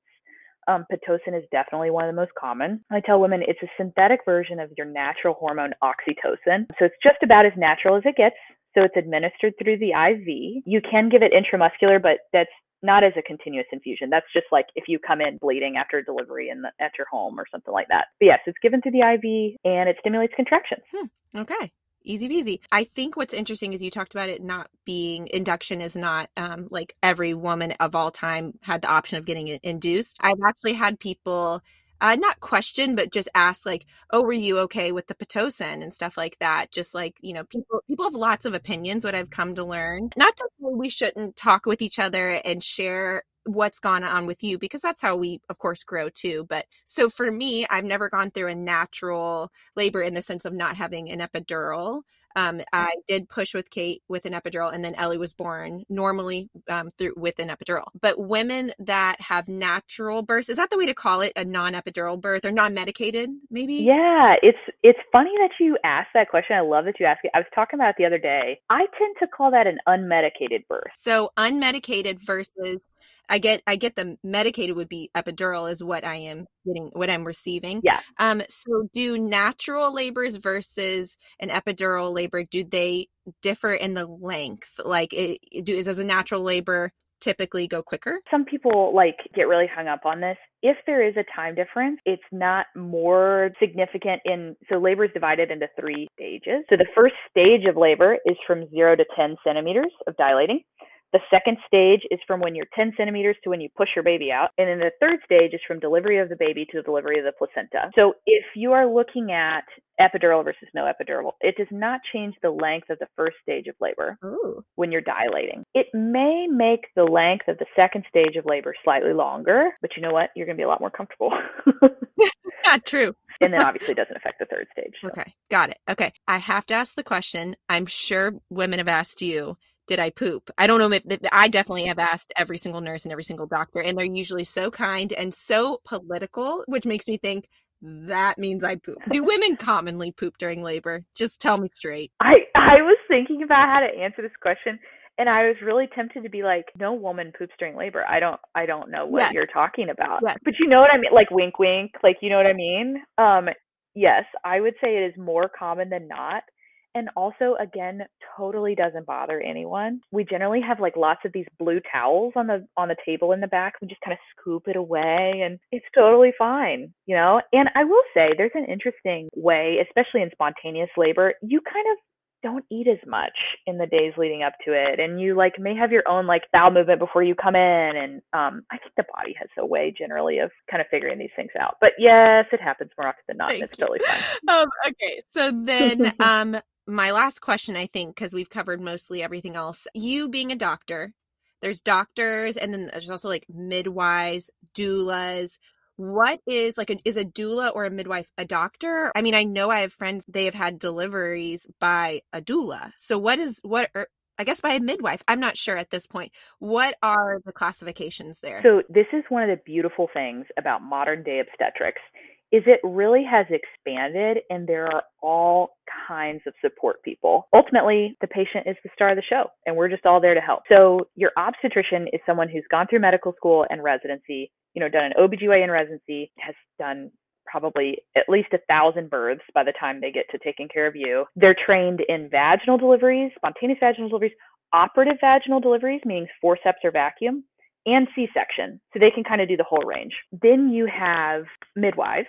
um, Pitocin is definitely one of the most common. I tell women it's a synthetic version of your natural hormone oxytocin. So it's just about as natural as it gets. So it's administered through the IV. You can give it intramuscular, but that's not as a continuous infusion. That's just like if you come in bleeding after delivery in the, at your home or something like that. But yes, it's given through the IV and it stimulates contractions. Hmm. Okay. Easy peasy. I think what's interesting is you talked about it not being induction is not um, like every woman of all time had the option of getting induced. I've actually had people uh, not question, but just ask like, "Oh, were you okay with the pitocin and stuff like that?" Just like you know, people people have lots of opinions. What I've come to learn, not to say we shouldn't talk with each other and share what's gone on with you because that's how we of course grow too but so for me i've never gone through a natural labor in the sense of not having an epidural um, I did push with Kate with an epidural, and then Ellie was born normally um, through with an epidural. But women that have natural births is that the way to call it? A non-epidural birth or non-medicated, maybe? Yeah, it's it's funny that you asked that question. I love that you asked it. I was talking about it the other day. I tend to call that an unmedicated birth. So unmedicated versus I get I get the medicated would be epidural is what I am getting what I'm receiving. Yeah. Um so do natural labors versus an epidural labor do they differ in the length? Like it, do is as a natural labor typically go quicker? Some people like get really hung up on this. If there is a time difference, it's not more significant in so labor is divided into three stages. So the first stage of labor is from 0 to 10 centimeters of dilating. The second stage is from when you're 10 centimeters to when you push your baby out. And then the third stage is from delivery of the baby to the delivery of the placenta. So if you are looking at epidural versus no epidural, it does not change the length of the first stage of labor Ooh. when you're dilating. It may make the length of the second stage of labor slightly longer, but you know what? You're going to be a lot more comfortable. Yeah, true. and then obviously it doesn't affect the third stage. so. Okay, got it. Okay, I have to ask the question. I'm sure women have asked you, did I poop? I don't know if, if I definitely have asked every single nurse and every single doctor, and they're usually so kind and so political, which makes me think that means I poop. Do women commonly poop during labor? Just tell me straight. I I was thinking about how to answer this question and I was really tempted to be like no woman poops during labor. I don't I don't know what Yes. you're talking about. Yes. But you know what I mean like wink wink, like you know what I mean? Um yes, I would say it is more common than not. And also again totally doesn't bother anyone. We generally have like lots of these blue towels on the on the table in the back. We just kind of scoop it away and it's totally fine, you know? And I will say there's an interesting way, especially in spontaneous labor, you kind of don't eat as much in the days leading up to it and you like may have your own like bowel movement before you come in and um i think the body has a way generally of kind of figuring these things out but yes it happens more often than not and it's you. totally fine Um, okay, so then um, my last question, I think, because we've covered mostly everything else. You being a doctor, there's doctors, and then there's also like midwives, doulas. What is like is a doula or a midwife a doctor? I mean, I know I have friends they have had deliveries by a doula. So what is what? Or, I guess by a midwife. I'm not sure at this point. What are the classifications there? so this is one of the beautiful things about modern day obstetrics is it really has expanded and there are all kinds of support people. Ultimately, the patient is the star of the show and we're just all there to help. So your obstetrician is someone who's gone through medical school and residency, you know, done an OBGYN residency, has done probably at least a thousand births by the time they get to taking care of you. They're trained in vaginal deliveries, spontaneous vaginal deliveries, operative vaginal deliveries, meaning forceps or vacuum, and C section. So they can kind of do the whole range. Then you have midwives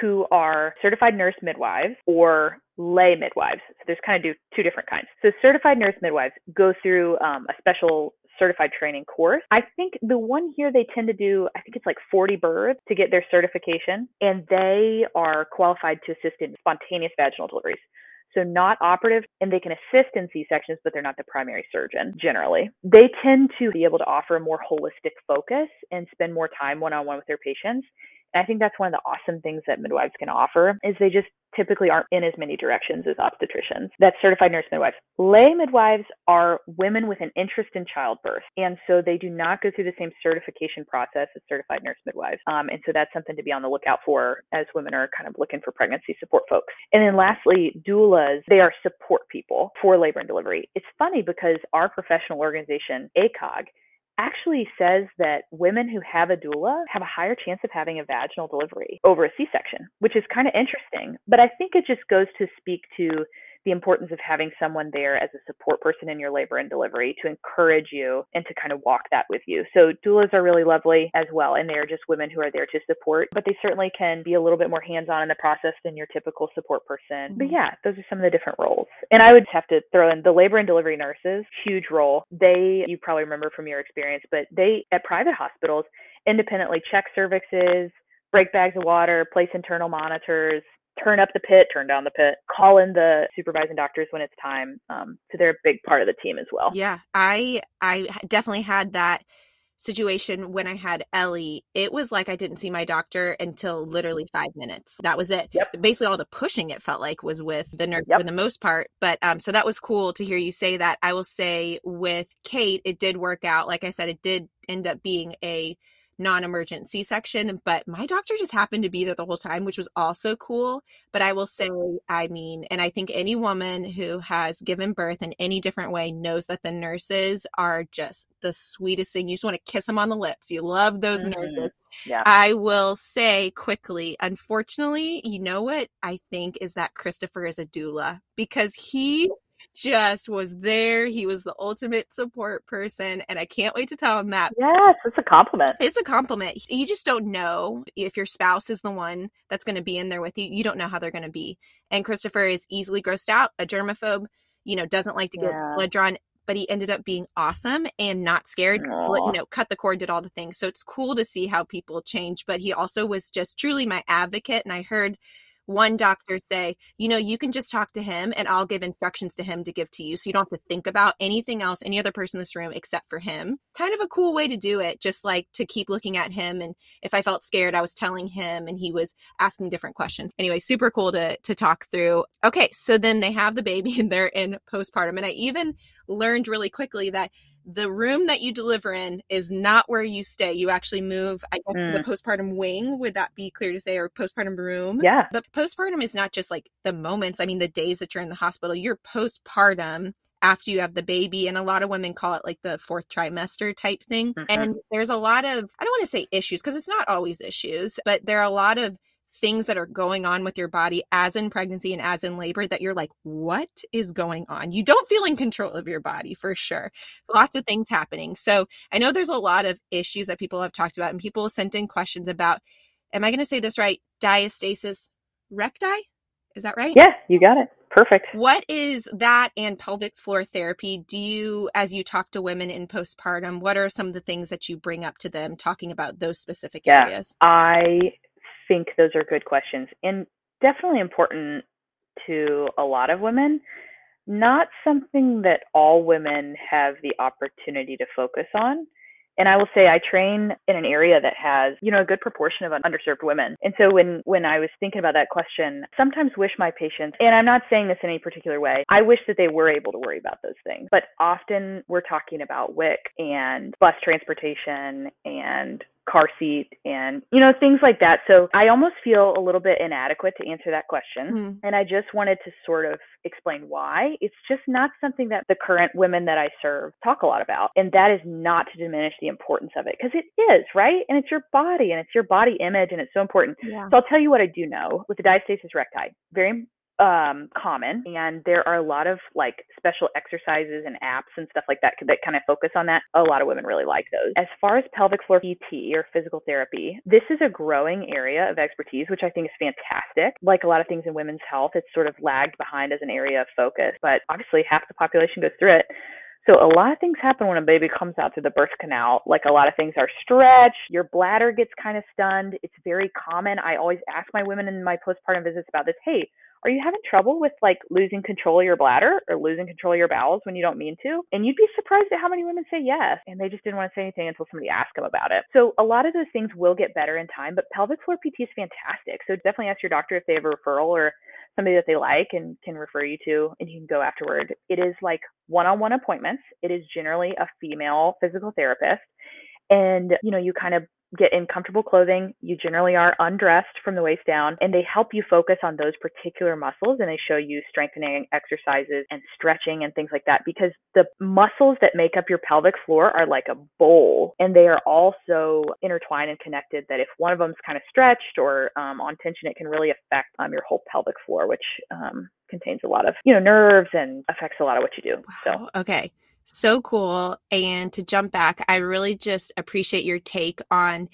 who are certified nurse midwives or lay midwives. So there's kind of two different kinds. So certified nurse midwives go through um, a special certified training course. I think the one here they tend to do, I think it's like 40 births to get their certification, and they are qualified to assist in spontaneous vaginal deliveries. So not operative, and they can assist in C-sections, but they're not the primary surgeon generally. They tend to be able to offer a more holistic focus and spend more time one-on-one with their patients. I think that's one of the awesome things that midwives can offer is they just typically aren't in as many directions as obstetricians. That's certified nurse midwives. Lay midwives are women with an interest in childbirth. And so they do not go through the same certification process as certified nurse midwives. Um, and so that's something to be on the lookout for as women are kind of looking for pregnancy support folks. And then lastly, doulas, they are support people for labor and delivery. It's funny because our professional organization, ACOG, actually says that women who have a doula have a higher chance of having a vaginal delivery over a C-section, which is kind of interesting. But I think it just goes to speak to the importance of having someone there as a support person in your labor and delivery to encourage you and to kind of walk that with you. So doulas are really lovely as well, and they are just women who are there to support, but they certainly can be a little bit more hands-on in the process than your typical support person. But Mhm. yeah, those are some of the different roles. And I would have to throw in the labor and delivery nurses, huge role. They, you probably remember from your experience, but they at private hospitals independently check cervixes, break bags of water, place internal monitors, turn up the pit, turn down the pit, call in the supervising doctors when it's time. Um, so they're a big part of the team as well. Yeah, I I definitely had that situation when I had Ellie. It was like I didn't see my doctor until literally five minutes. That was it. Yep. Basically, all the pushing it felt like was with the nurse Yep. for the most part. But um, so that was cool to hear you say that. I will say with Kate, it did work out. Like I said, it did end up being a non emergent C section, but my doctor just happened to be there the whole time, which was also cool. But I will say, I mean, and I think any woman who has given birth in any different way knows that the nurses are just the sweetest thing. You just want to kiss them on the lips. You love those mm-hmm. nurses. Yeah. I will say quickly, unfortunately, you know what I think is that Christopher is a doula because he just was there. He was the ultimate support person, and I can't wait to tell him that. Yes, it's a compliment. It's a compliment. You just don't know if your spouse is the one that's going to be in there with you. You don't know how they're going to be. And Christopher is easily grossed out, a germaphobe, you know, doesn't like to get yeah. blood drawn, but he ended up being awesome and not scared. Aww. You know, cut the cord, did all the things. So it's cool to see how people change. But he also was just truly my advocate. And I heard one doctor say, you know, you can just talk to him and I'll give instructions to him to give to you. So you don't have to think about anything else, any other person in this room except for him. Kind of a cool way to do it, just like to keep looking at him. And if I felt scared, I was telling him and he was asking different questions. Anyway, super cool to, to talk through. Okay. So then they have the baby and they're in postpartum. And I even learned really quickly that the room that you deliver in is not where you stay. You actually move, I guess, mm. the postpartum wing. Would that be clear to say, or postpartum room? Yeah. But postpartum is not just like the moments. I mean, the days that you're in the hospital. You're postpartum after you have the baby and a lot of women call it like the fourth trimester type thing mm-hmm. and there's a lot of i don't want to say issues because it's not always issues but there are a lot of things that are going on with your body as in pregnancy and as in labor that you're like, what is going on? You don't feel in control of your body for sure. Lots of things happening. So I know there's a lot of issues that people have talked about, and people sent in questions about, am I going to say this right? Diastasis recti? Is that right? Yeah, you got it. Perfect. What is that and pelvic floor therapy? Do you, as you talk to women in postpartum, what are some of the things that you bring up to them talking about those specific yeah, areas? I think those are good questions and definitely important to a lot of women. Not something that all women have the opportunity to focus on. And I will say I train in an area that has, you know, a good proportion of underserved women. And so when when I was thinking about that question, sometimes wish my patients, and I'm not saying this in any particular way, I wish that they were able to worry about those things. But often we're talking about WIC and bus transportation and car seat and you know things like that. So i almost feel a little bit inadequate to answer that question. Mm-hmm. and i just wanted to sort of explain why. It's just not something that the current women that i serve talk a lot about. And that is not to diminish the importance of it because it is right? And it's your body and it's your body image and it's so important. Yeah. so i'll tell you what i do know. With the diastasis recti very um, common, and there are a lot of like special exercises and apps and stuff like that that kind of focus on that. A lot of women really like those. As far as pelvic floor PT or physical therapy, this is a growing area of expertise, which I think is fantastic. Like a lot of things in women's health, it's sort of lagged behind as an area of focus, but obviously half the population goes through it. So a lot of things happen when a baby comes out through the birth canal. Like a lot of things are stretched, your bladder gets kind of stunned. It's very common. I always ask my women in my postpartum visits about this. Hey, are you having trouble with like losing control of your bladder or losing control of your bowels when you don't mean to? And you'd be surprised at how many women say yes. And they just didn't want to say anything until somebody asked them about it. So a lot of those things will get better in time, but pelvic floor PT is fantastic. So definitely ask your doctor if they have a referral or somebody that they like and can refer you to and you can go afterward. It is like one-on-one appointments. It is generally a female physical therapist and you know you kind of get in comfortable clothing. You generally are undressed from the waist down, and they help you focus on those particular muscles and they show you strengthening exercises and stretching and things like that because the muscles that make up your pelvic floor are like a bowl and they are also intertwined and connected that if one of them is kind of stretched or um, on tension, it can really affect um, your whole pelvic floor, which um, contains a lot of, you know, nerves and affects a lot of what you do. Wow. So, okay so cool. And to jump back, I really just appreciate your take on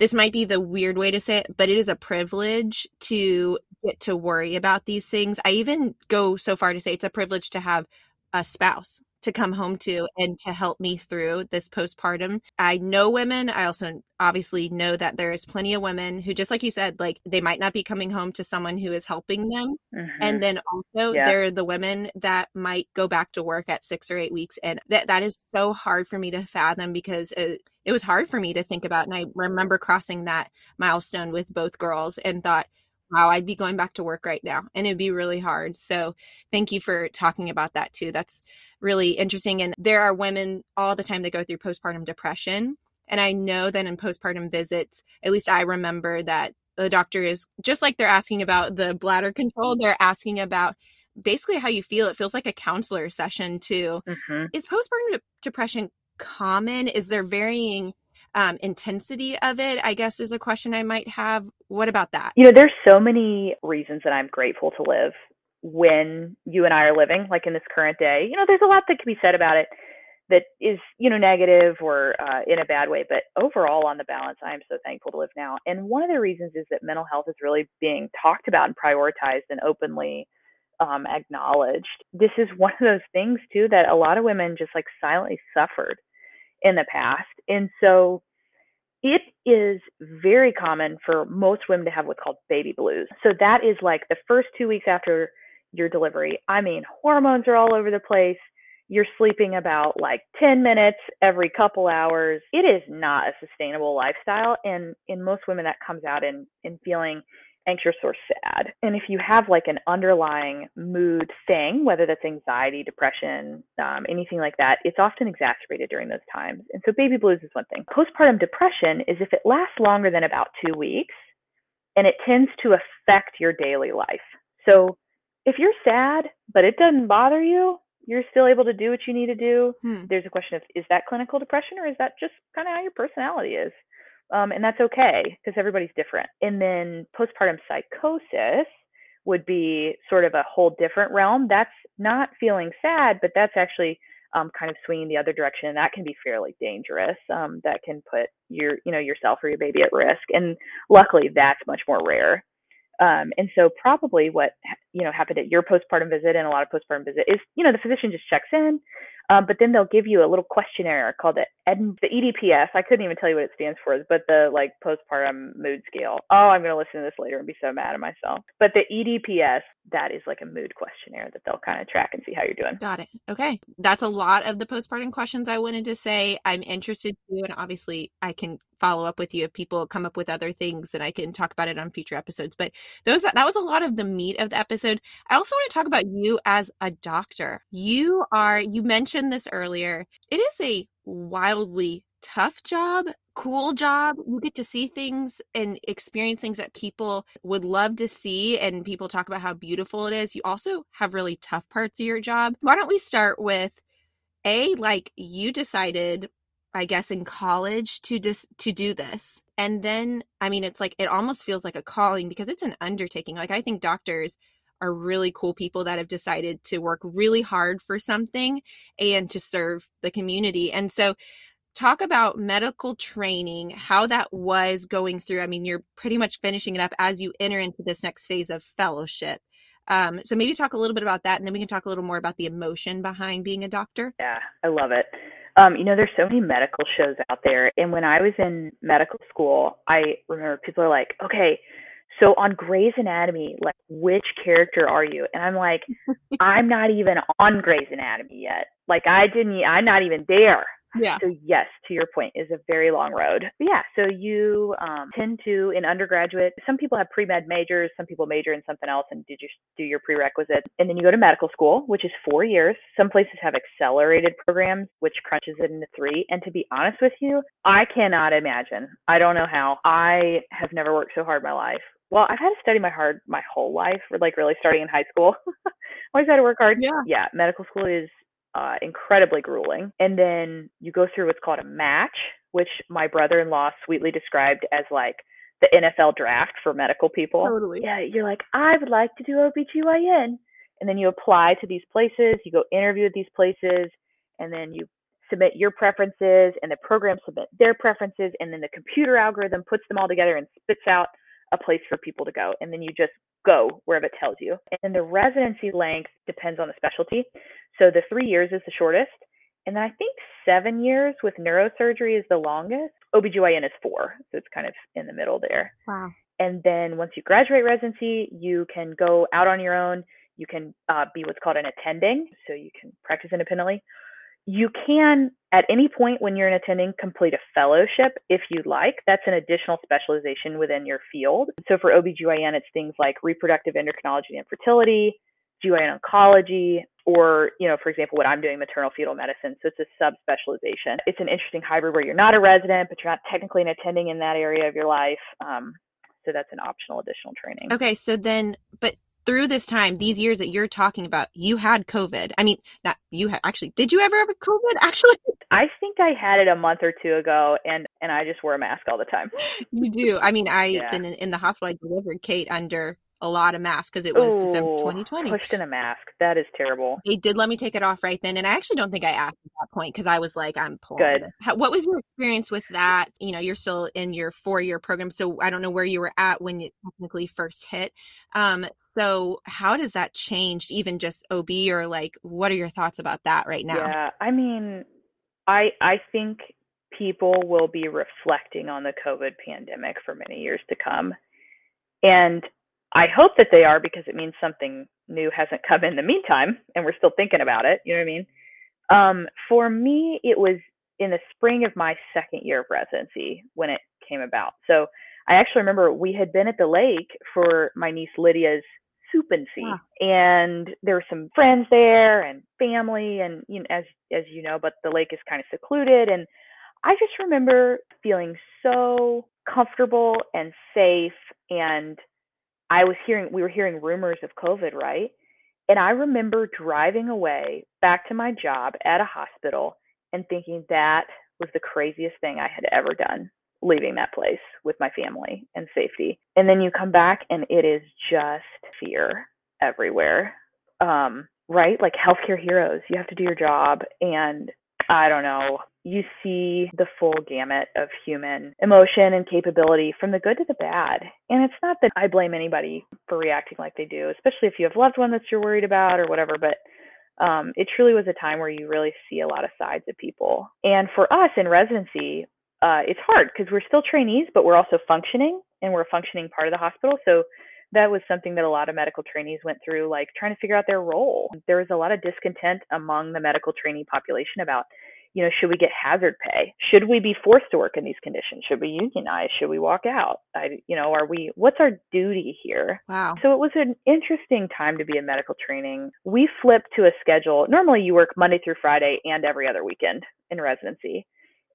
this might be the weird way to say it, but it is a privilege to get to worry about these things. I even go so far to say it's a privilege to have a spouse to come home to and to help me through this postpartum. I know women. I also obviously know that there is plenty of women who, just like you said, like they might not be coming home to someone who is helping them. Mm-hmm. And then also yeah. there are the women that might go back to work at six or eight weeks. And that, that is so hard for me to fathom because it, it was hard for me to think about. And I remember crossing that milestone with both girls and thought, wow, I'd be going back to work right now and it'd be really hard. So thank you for talking about that too. That's really interesting. And there are women all the time that go through postpartum depression. And I know that in postpartum visits, at least I remember that the doctor is just like they're asking about the bladder control, they're asking about basically how you feel. It feels like a counselor session too. Mm-hmm. Is postpartum de- depression common? Is there varying um, intensity of it? I guess is a question I might have. What about that? You know, there's so many reasons that I'm grateful to live when you and I are living, like in this current day. You know, there's a lot that can be said about it that is, you know, negative or uh, in a bad way. But overall, on the balance, I am so thankful to live now. And one of the reasons is that mental health is really being talked about and prioritized and openly um, acknowledged. This is one of those things too that a lot of women just like silently suffered in the past, and so it is very common for most women to have what's called baby blues. So that is like the first two weeks after your delivery. I mean, hormones are all over the place. You're sleeping about like 10 minutes every couple hours. It is not a sustainable lifestyle. And in most women, that comes out in, in feeling anxious or sad. And if you have like an underlying mood thing, whether that's anxiety, depression, um, anything like that, it's often exacerbated during those times. And so baby blues is one thing. Postpartum depression is if it lasts longer than about two weeks and it tends to affect your daily life. So if you're sad, but it doesn't bother you, you're still able to do what you need to do. Hmm. There's a question of is that clinical depression or is that just kind of how your personality is? Um, and that's okay because everybody's different. And then postpartum psychosis would be sort of a whole different realm. That's not feeling sad, but that's actually um, kind of swinging the other direction, and that can be fairly dangerous. Um, that can put your, you know, yourself or your baby at risk. And luckily, that's much more rare. Um, and so probably what you know happened at your postpartum visit and a lot of postpartum visit is you know the physician just checks in, um, but then they'll give you a little questionnaire called the Ed- the EDPS. I couldn't even tell you what it stands for, but the like postpartum mood scale. Oh, I'm going to listen to this later and be so mad at myself. But the EDPS that is like a mood questionnaire that they'll kind of track and see how you're doing. Got it. Okay. That's a lot of the postpartum questions I wanted to say. I'm interested to, and obviously I can follow up with you if people come up with other things and I can talk about it on future episodes. But those that was a lot of the meat of the episode. I also want to talk about you as a doctor. You are you mentioned this earlier. It is a wildly tough job, cool job. You get to see things and experience things that people would love to see, and people talk about how beautiful it is. You also have really tough parts of your job. Why don't we start with a like you decided I guess in college to just to do this. And then I mean it's like it almost feels like a calling because it's an undertaking. Like I think doctors are really cool people that have decided to work really hard for something and to serve the community. And so talk about medical training, how that was going through. I mean, you're pretty much finishing it up as you enter into this next phase of fellowship. Um, so maybe talk a little bit about that, and then we can talk a little more about the emotion behind being a doctor. Yeah, I love it. Um, you know, there's so many medical shows out there, and when I was in medical school, I remember people are like, "Okay, so on Grey's Anatomy, like which character are you? And I'm like, I'm not even on Grey's Anatomy yet. Like I didn't I'm not even there. Yeah. So yes, to your point, is a very long road. But yeah. So you um, tend to in undergraduate. Some people have pre med majors. Some people major in something else and did you do your prerequisite, and then you go to medical school, which is four years. Some places have accelerated programs, which crunches it into three. And to be honest with you, I cannot imagine. I don't know how. I have never worked so hard in my life well, I've had to study my hard my whole life, like really starting in high school. Always had to work hard. Yeah. Yeah. Medical school is uh, incredibly grueling. And then you go through what's called a match, which my brother in law sweetly described as like the NFL draft for medical people. Totally. Yeah. You're like, I would like to do OBGYN. And then you apply to these places, you go interview at these places, and then you submit your preferences, and the program submit their preferences, and then the computer algorithm puts them all together and spits out a place for people to go. And then you just go wherever it tells you. And the residency length depends on the specialty. So the three years is the shortest. And then I think seven years with neurosurgery is the longest. OBGYN is four. So it's kind of in the middle there. Wow. And then once you graduate residency, you can go out on your own. You can uh, be what's called an attending. So you can practice independently you can at any point when you're an attending complete a fellowship if you'd like. That's an additional specialization within your field. So for obgyn it's things like reproductive endocrinology and fertility gyn oncology or you know for example what i'm doing maternal fetal medicine. So it's a subspecialization. It's an interesting hybrid where you're not a resident but you're not technically an attending in that area of your life. Um, so that's an optional additional training. Okay so then but through this time, these years that you're talking about, you had COVID. I mean, not you had actually. Did you ever have COVID? Actually, I think I had it a month or two ago, and and I just wore a mask all the time. You do. I mean, I've yeah. been in, in the hospital. I delivered Kate under a lot of masks because it was Ooh, December 2020. Pushed in a mask. That is terrible. They did let me take it off right then. And I actually don't think I asked at that point because I was like, I'm pulling. Good. How, what was your experience with that? You know, you're still in your four year program. So I don't know where you were at when it technically first hit. Um, so how does that change, even just OB or like, what are your thoughts about that right now? Yeah. I mean, I, I think people will be reflecting on the COVID pandemic for many years to come. And I hope that they are because it means something new hasn't come in the meantime and we're still thinking about it. You know what I mean? Um, for me, it was in the spring of my second year of residency when it came about. So I actually remember we had been at the lake for my niece Lydia's soupancy yeah. and there were some friends there and family and you know as as you know but the lake is kind of secluded and I just remember feeling so comfortable and safe and I was hearing, we were hearing rumors of COVID, right? And I remember driving away back to my job at a hospital and thinking that was the craziest thing I had ever done, leaving that place with my family and safety. And then you come back and it is just fear everywhere. Um, right? Like healthcare heroes, you have to do your job. And I don't know, you see the full gamut of human emotion and capability from the good to the bad. And it's not that I blame anybody for reacting like they do, especially if you have loved one that you're worried about or whatever, but um, it truly was a time where you really see a lot of sides of people. And for us in residency, uh, it's hard because we're still trainees, but we're also functioning and we're a functioning part of the hospital. So that was something that a lot of medical trainees went through, like trying to figure out their role. There was a lot of discontent among the medical trainee population about you know, should we get hazard pay? Should we be forced to work in these conditions? Should we unionize? Should we walk out? I, you know, are we, what's our duty here? Wow. So it was an interesting time to be in medical training. We flipped to a schedule. Normally you work Monday through Friday and every other weekend in residency.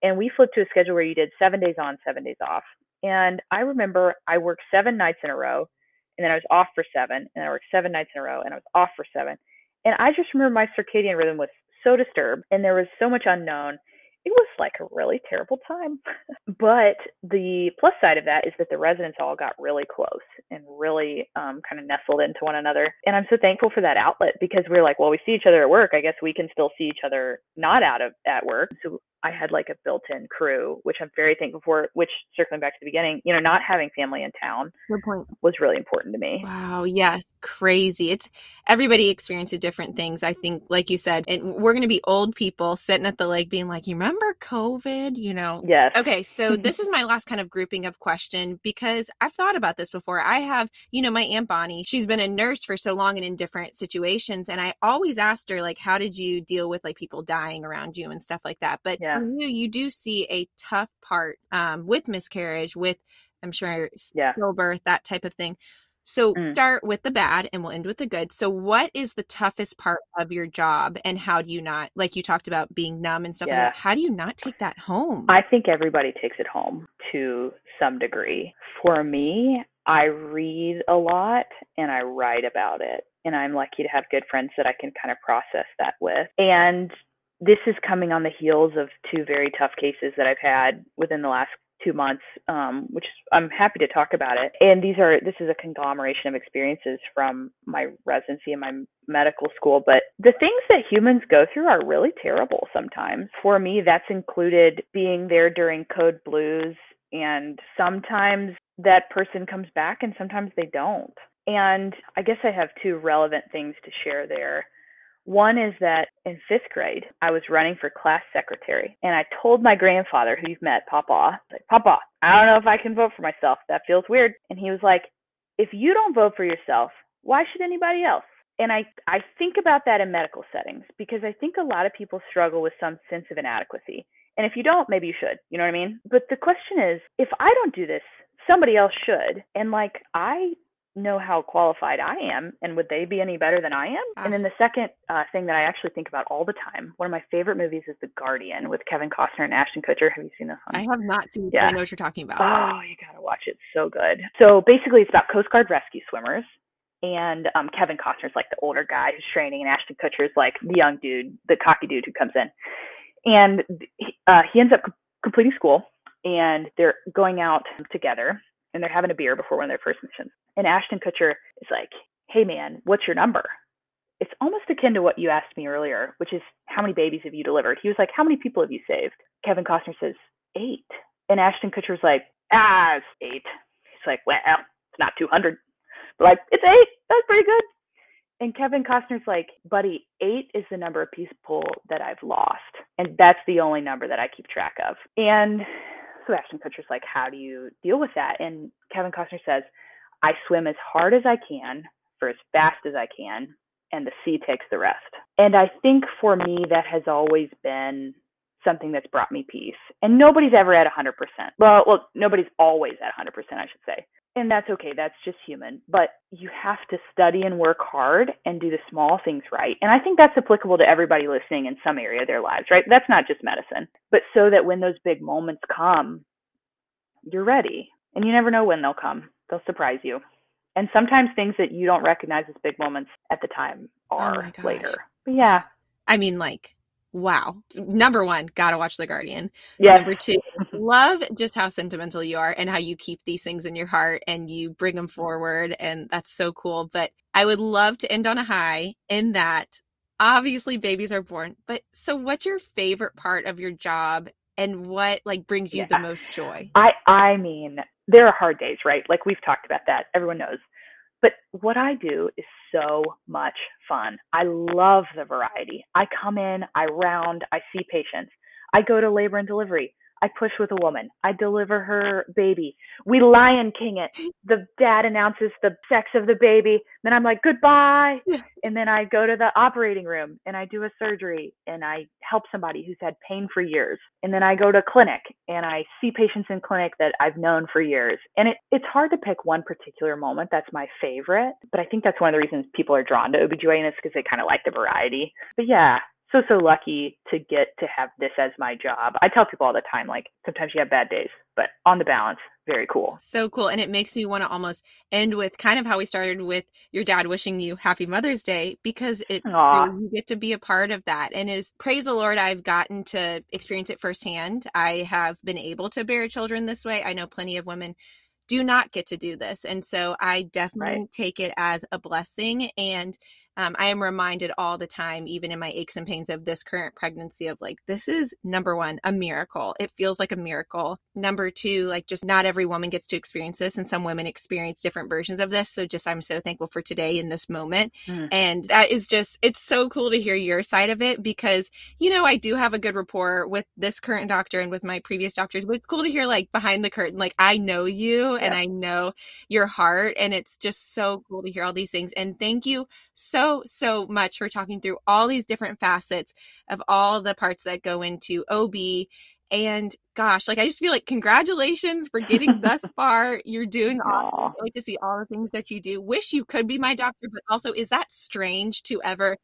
And we flipped to a schedule where you did seven days on, seven days off. And I remember I worked seven nights in a row and then I was off for seven and I worked seven nights in a row and I was off for seven. And I just remember my circadian rhythm was so disturbed and there was so much unknown. It was like a really terrible time. but the plus side of that is that the residents all got really close and really um, kind of nestled into one another. And I'm so thankful for that outlet because we we're like, well, we see each other at work. I guess we can still see each other not out of at work. So I had like a built-in crew, which I'm very thankful for. Which circling back to the beginning, you know, not having family in town was really important to me. Wow, yes, crazy. It's everybody experiences different things. I think, like you said, and we're going to be old people sitting at the lake, being like, "You remember COVID?" You know? Yes. Okay, so this is my last kind of grouping of question because I've thought about this before. I have, you know, my aunt Bonnie. She's been a nurse for so long and in different situations, and I always asked her like, "How did you deal with like people dying around you and stuff like that?" But yeah. you, you do see a tough part um, with miscarriage, with I'm sure yeah. stillbirth, that type of thing. So mm. start with the bad and we'll end with the good. So what is the toughest part of your job and how do you not like you talked about being numb and stuff yeah. like that. How do you not take that home? I think everybody takes it home to some degree. For me, I read a lot and I write about it. And I'm lucky to have good friends that I can kind of process that with. And this is coming on the heels of two very tough cases that I've had within the last two months, um, which I'm happy to talk about it. And these are this is a conglomeration of experiences from my residency and my medical school. But the things that humans go through are really terrible sometimes. For me, that's included being there during code blues, and sometimes that person comes back, and sometimes they don't. And I guess I have two relevant things to share there. One is that in fifth grade, I was running for class secretary, and I told my grandfather, who you've met, Papa, like, Papa, I don't know if I can vote for myself. That feels weird. And he was like, if you don't vote for yourself, why should anybody else? And I, I think about that in medical settings because I think a lot of people struggle with some sense of inadequacy. And if you don't, maybe you should. You know what I mean? But the question is, if I don't do this, somebody else should. And like, I know how qualified I am, and would they be any better than I am? Ah. And then the second uh, thing that I actually think about all the time, one of my favorite movies is The Guardian with Kevin Costner and Ashton Kutcher. Have you seen this one? I have not seen. Yeah. I know what you're talking about. Oh, you gotta watch it. It's so good. So basically, it's about Coast Guard rescue swimmers, and um, Kevin Costner's like the older guy who's training, and Ashton Kutcher's like the young dude, the cocky dude who comes in, and uh, he ends up completing school, and they're going out together, and they're having a beer before one of their first missions, and Ashton Kutcher is like, "Hey man, what's your number?" It's almost akin to what you asked me earlier, which is how many babies have you delivered? He was like, "How many people have you saved?" Kevin Costner says, eight. And Ashton Kutcher's like, ah, it's eight. He's like, well, it's not 200. But like, it's eight. That's pretty good. And Kevin Costner's like, buddy, eight is the number of people that I've lost. And that's the only number that I keep track of. And so Kutcher's like, how do you deal with that? And Kevin Costner says, I swim as hard as I can for as fast as I can, and the sea takes the rest. And I think for me, that has always been something that's brought me peace. And nobody's ever at 100%. Well, well, nobody's always at 100%, I should say. And that's okay. That's just human. But you have to study and work hard and do the small things right. And I think that's applicable to everybody listening in some area of their lives, right? That's not just medicine, but so that when those big moments come, you're ready. And you never know when they'll come. They'll surprise you. And sometimes things that you don't recognize as big moments at the time Oh are gosh. later. But yeah. I mean, like, wow. Number one, gotta watch The Guardian. Yes. Number two, love just how sentimental you are and how you keep these things in your heart and you bring them forward. And that's so cool. But I would love to end on a high in that obviously babies are born. But so, what's your favorite part of your job and what like brings you the most joy? I I mean, there are hard days, right? Like we've talked about that. Everyone knows. But what I do is so much fun. I love the variety. I come in, I round, I see patients. I go to labor and delivery. I push with a woman. I deliver her baby. We Lion King it. The dad announces the sex of the baby. Then I'm like, goodbye. Yeah. And then I go to the operating room and I do a surgery and I help somebody who's had pain for years. And then I go to clinic and I see patients in clinic that I've known for years. And it, it's hard to pick one particular moment that's my favorite, but I think that's one of the reasons people are drawn to OBGYN is because they kind of like the variety. But yeah, so so lucky to get to have this as my job. I tell people all the time, like sometimes you have bad days, but on the balance, very cool. So cool. And it makes me want to almost end with kind of how we started with your dad wishing you happy Mother's Day because it Aw. you get to be a part of that. And is praise the Lord, I've gotten to experience it firsthand. I have been able to bear children this way. I know plenty of women do not get to do this. And so I definitely Right. take it as a blessing. And um, I am reminded all the time, even in my aches and pains of this current pregnancy, of like, this is number one, a miracle. It feels like a miracle. Number two, like, just not every woman gets to experience this, and some women experience different versions of this. So, just I'm so thankful for today in this moment. Mm. And that is just, it's so cool to hear your side of it because, you know, I do have a good rapport with this current doctor and with my previous doctors, but it's cool to hear like behind the curtain, like, I know you and I know your heart. And it's just so cool to hear all these things. And thank you so, so much for talking through all these different facets of all the parts that go into OB. And gosh, like I just feel like congratulations for getting thus far. You're doing awesome. I like to see all the things that you do. Wish you could be my doctor, but also is that strange to ever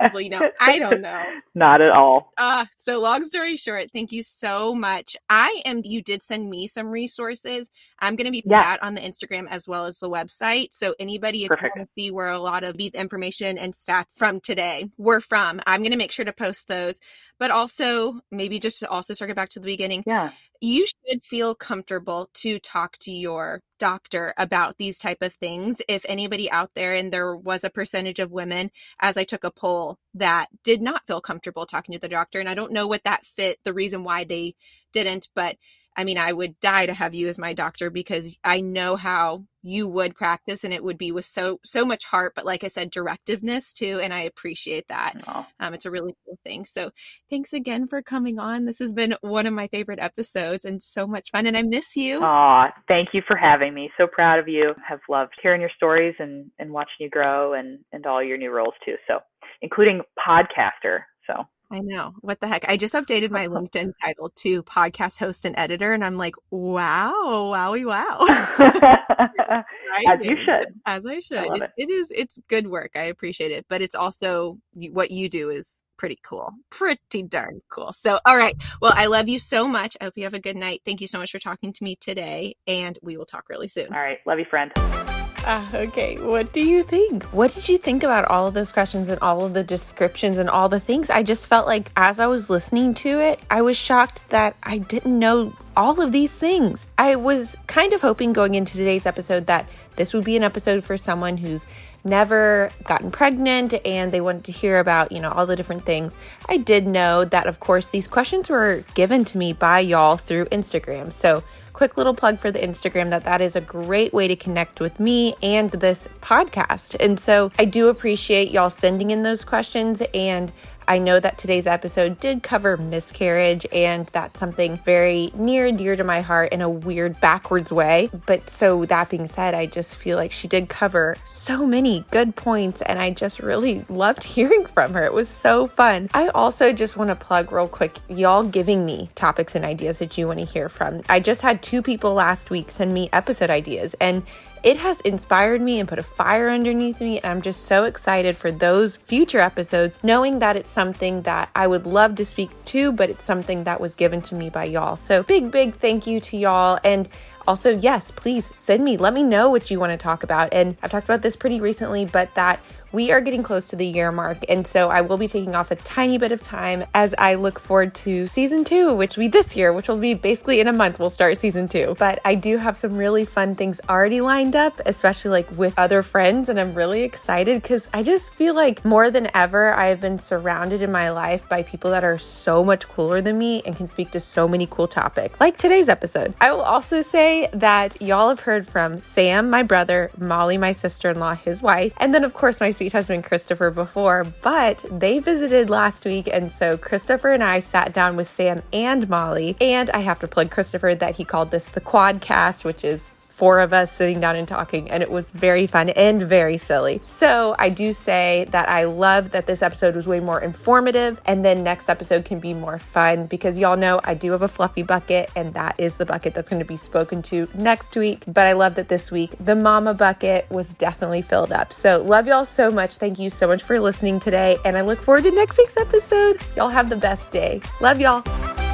people you know? I don't know. Not at all. Uh, so long story short, thank you so much. I am you did send me some resources. I'm gonna be Yeah. that on the Instagram as well as the website. So anybody if Perfect. you want to see where a lot of the information and stats from today were from, I'm gonna make sure to post those. But also maybe just to also circle back to the beginning, Yeah. you should feel comfortable to talk to your doctor about these type of things if anybody out there and there was a percentage of women as i took a poll that did not feel comfortable talking to the doctor and i don't know what that fit the reason why they didn't but i mean i would die to have you as my doctor because i know how you would practice and it would be with so so much heart but like i said directiveness too and i appreciate that um, it's a really cool thing so thanks again for coming on this has been one of my favorite episodes and so much fun and i miss you Aw, thank you for having me. So proud of you. Have loved hearing your stories and, and watching you grow and, and all your new roles too. So including podcaster. So I know. What the heck? I just updated my LinkedIn title to podcast host and editor, and I'm like, wow, wowie, wow. As you should. As I should. I it, it. it is, it's good work. I appreciate it. But it's also what you do is pretty cool. Pretty darn cool. So, all right. Well, I love you so much. I hope you have a good night. Thank you so much for talking to me today, and we will talk really soon. All right. Love you, friend. Uh, okay, what do you think? What did you think about all of those questions and all of the descriptions and all the things? I just felt like as I was listening to it, I was shocked that I didn't know all of these things. I was kind of hoping going into today's episode that this would be an episode for someone who's never gotten pregnant and they wanted to hear about, you know, all the different things. I did know that, of course, these questions were given to me by y'all through Instagram. So, quick little plug for the Instagram that that is a great way to connect with me and this podcast. And so I do appreciate y'all sending in those questions and I know that today's episode did cover miscarriage, and that's something very near and dear to my heart in a weird backwards way. But so, that being said, I just feel like she did cover so many good points, and I just really loved hearing from her. It was so fun. I also just want to plug real quick y'all giving me topics and ideas that you want to hear from. I just had two people last week send me episode ideas, and it has inspired me and put a fire underneath me. And I'm just so excited for those future episodes, knowing that it's something that I would love to speak to, but it's something that was given to me by y'all. So, big, big thank you to y'all. And also, yes, please send me, let me know what you want to talk about. And I've talked about this pretty recently, but that we are getting close to the year mark, and so I will be taking off a tiny bit of time as I look forward to season two, which will be this year, which will be basically in a month, we'll start season two. But I do have some really fun things already lined up, especially like with other friends, and I'm really excited because I just feel like more than ever, I have been surrounded in my life by people that are so much cooler than me and can speak to so many cool topics, like today's episode. I will also say that y'all have heard from Sam, my brother, Molly, my sister in law, his wife, and then, of course, my sweet husband Christopher before, but they visited last week. And so Christopher and I sat down with Sam and Molly. And I have to plug Christopher that he called this the Quadcast, which is four of us sitting down and talking, and it was very fun and very silly. So I do say that I love that this episode was way more informative, and then next episode can be more fun because y'all know I do have a fluffy bucket, and that is the bucket that's going to be spoken to next week. But I love that this week the mama bucket was definitely filled up. So love y'all so much. Thank you so much for listening today, and I look forward to next week's episode. Y'all have the best day. Love y'all.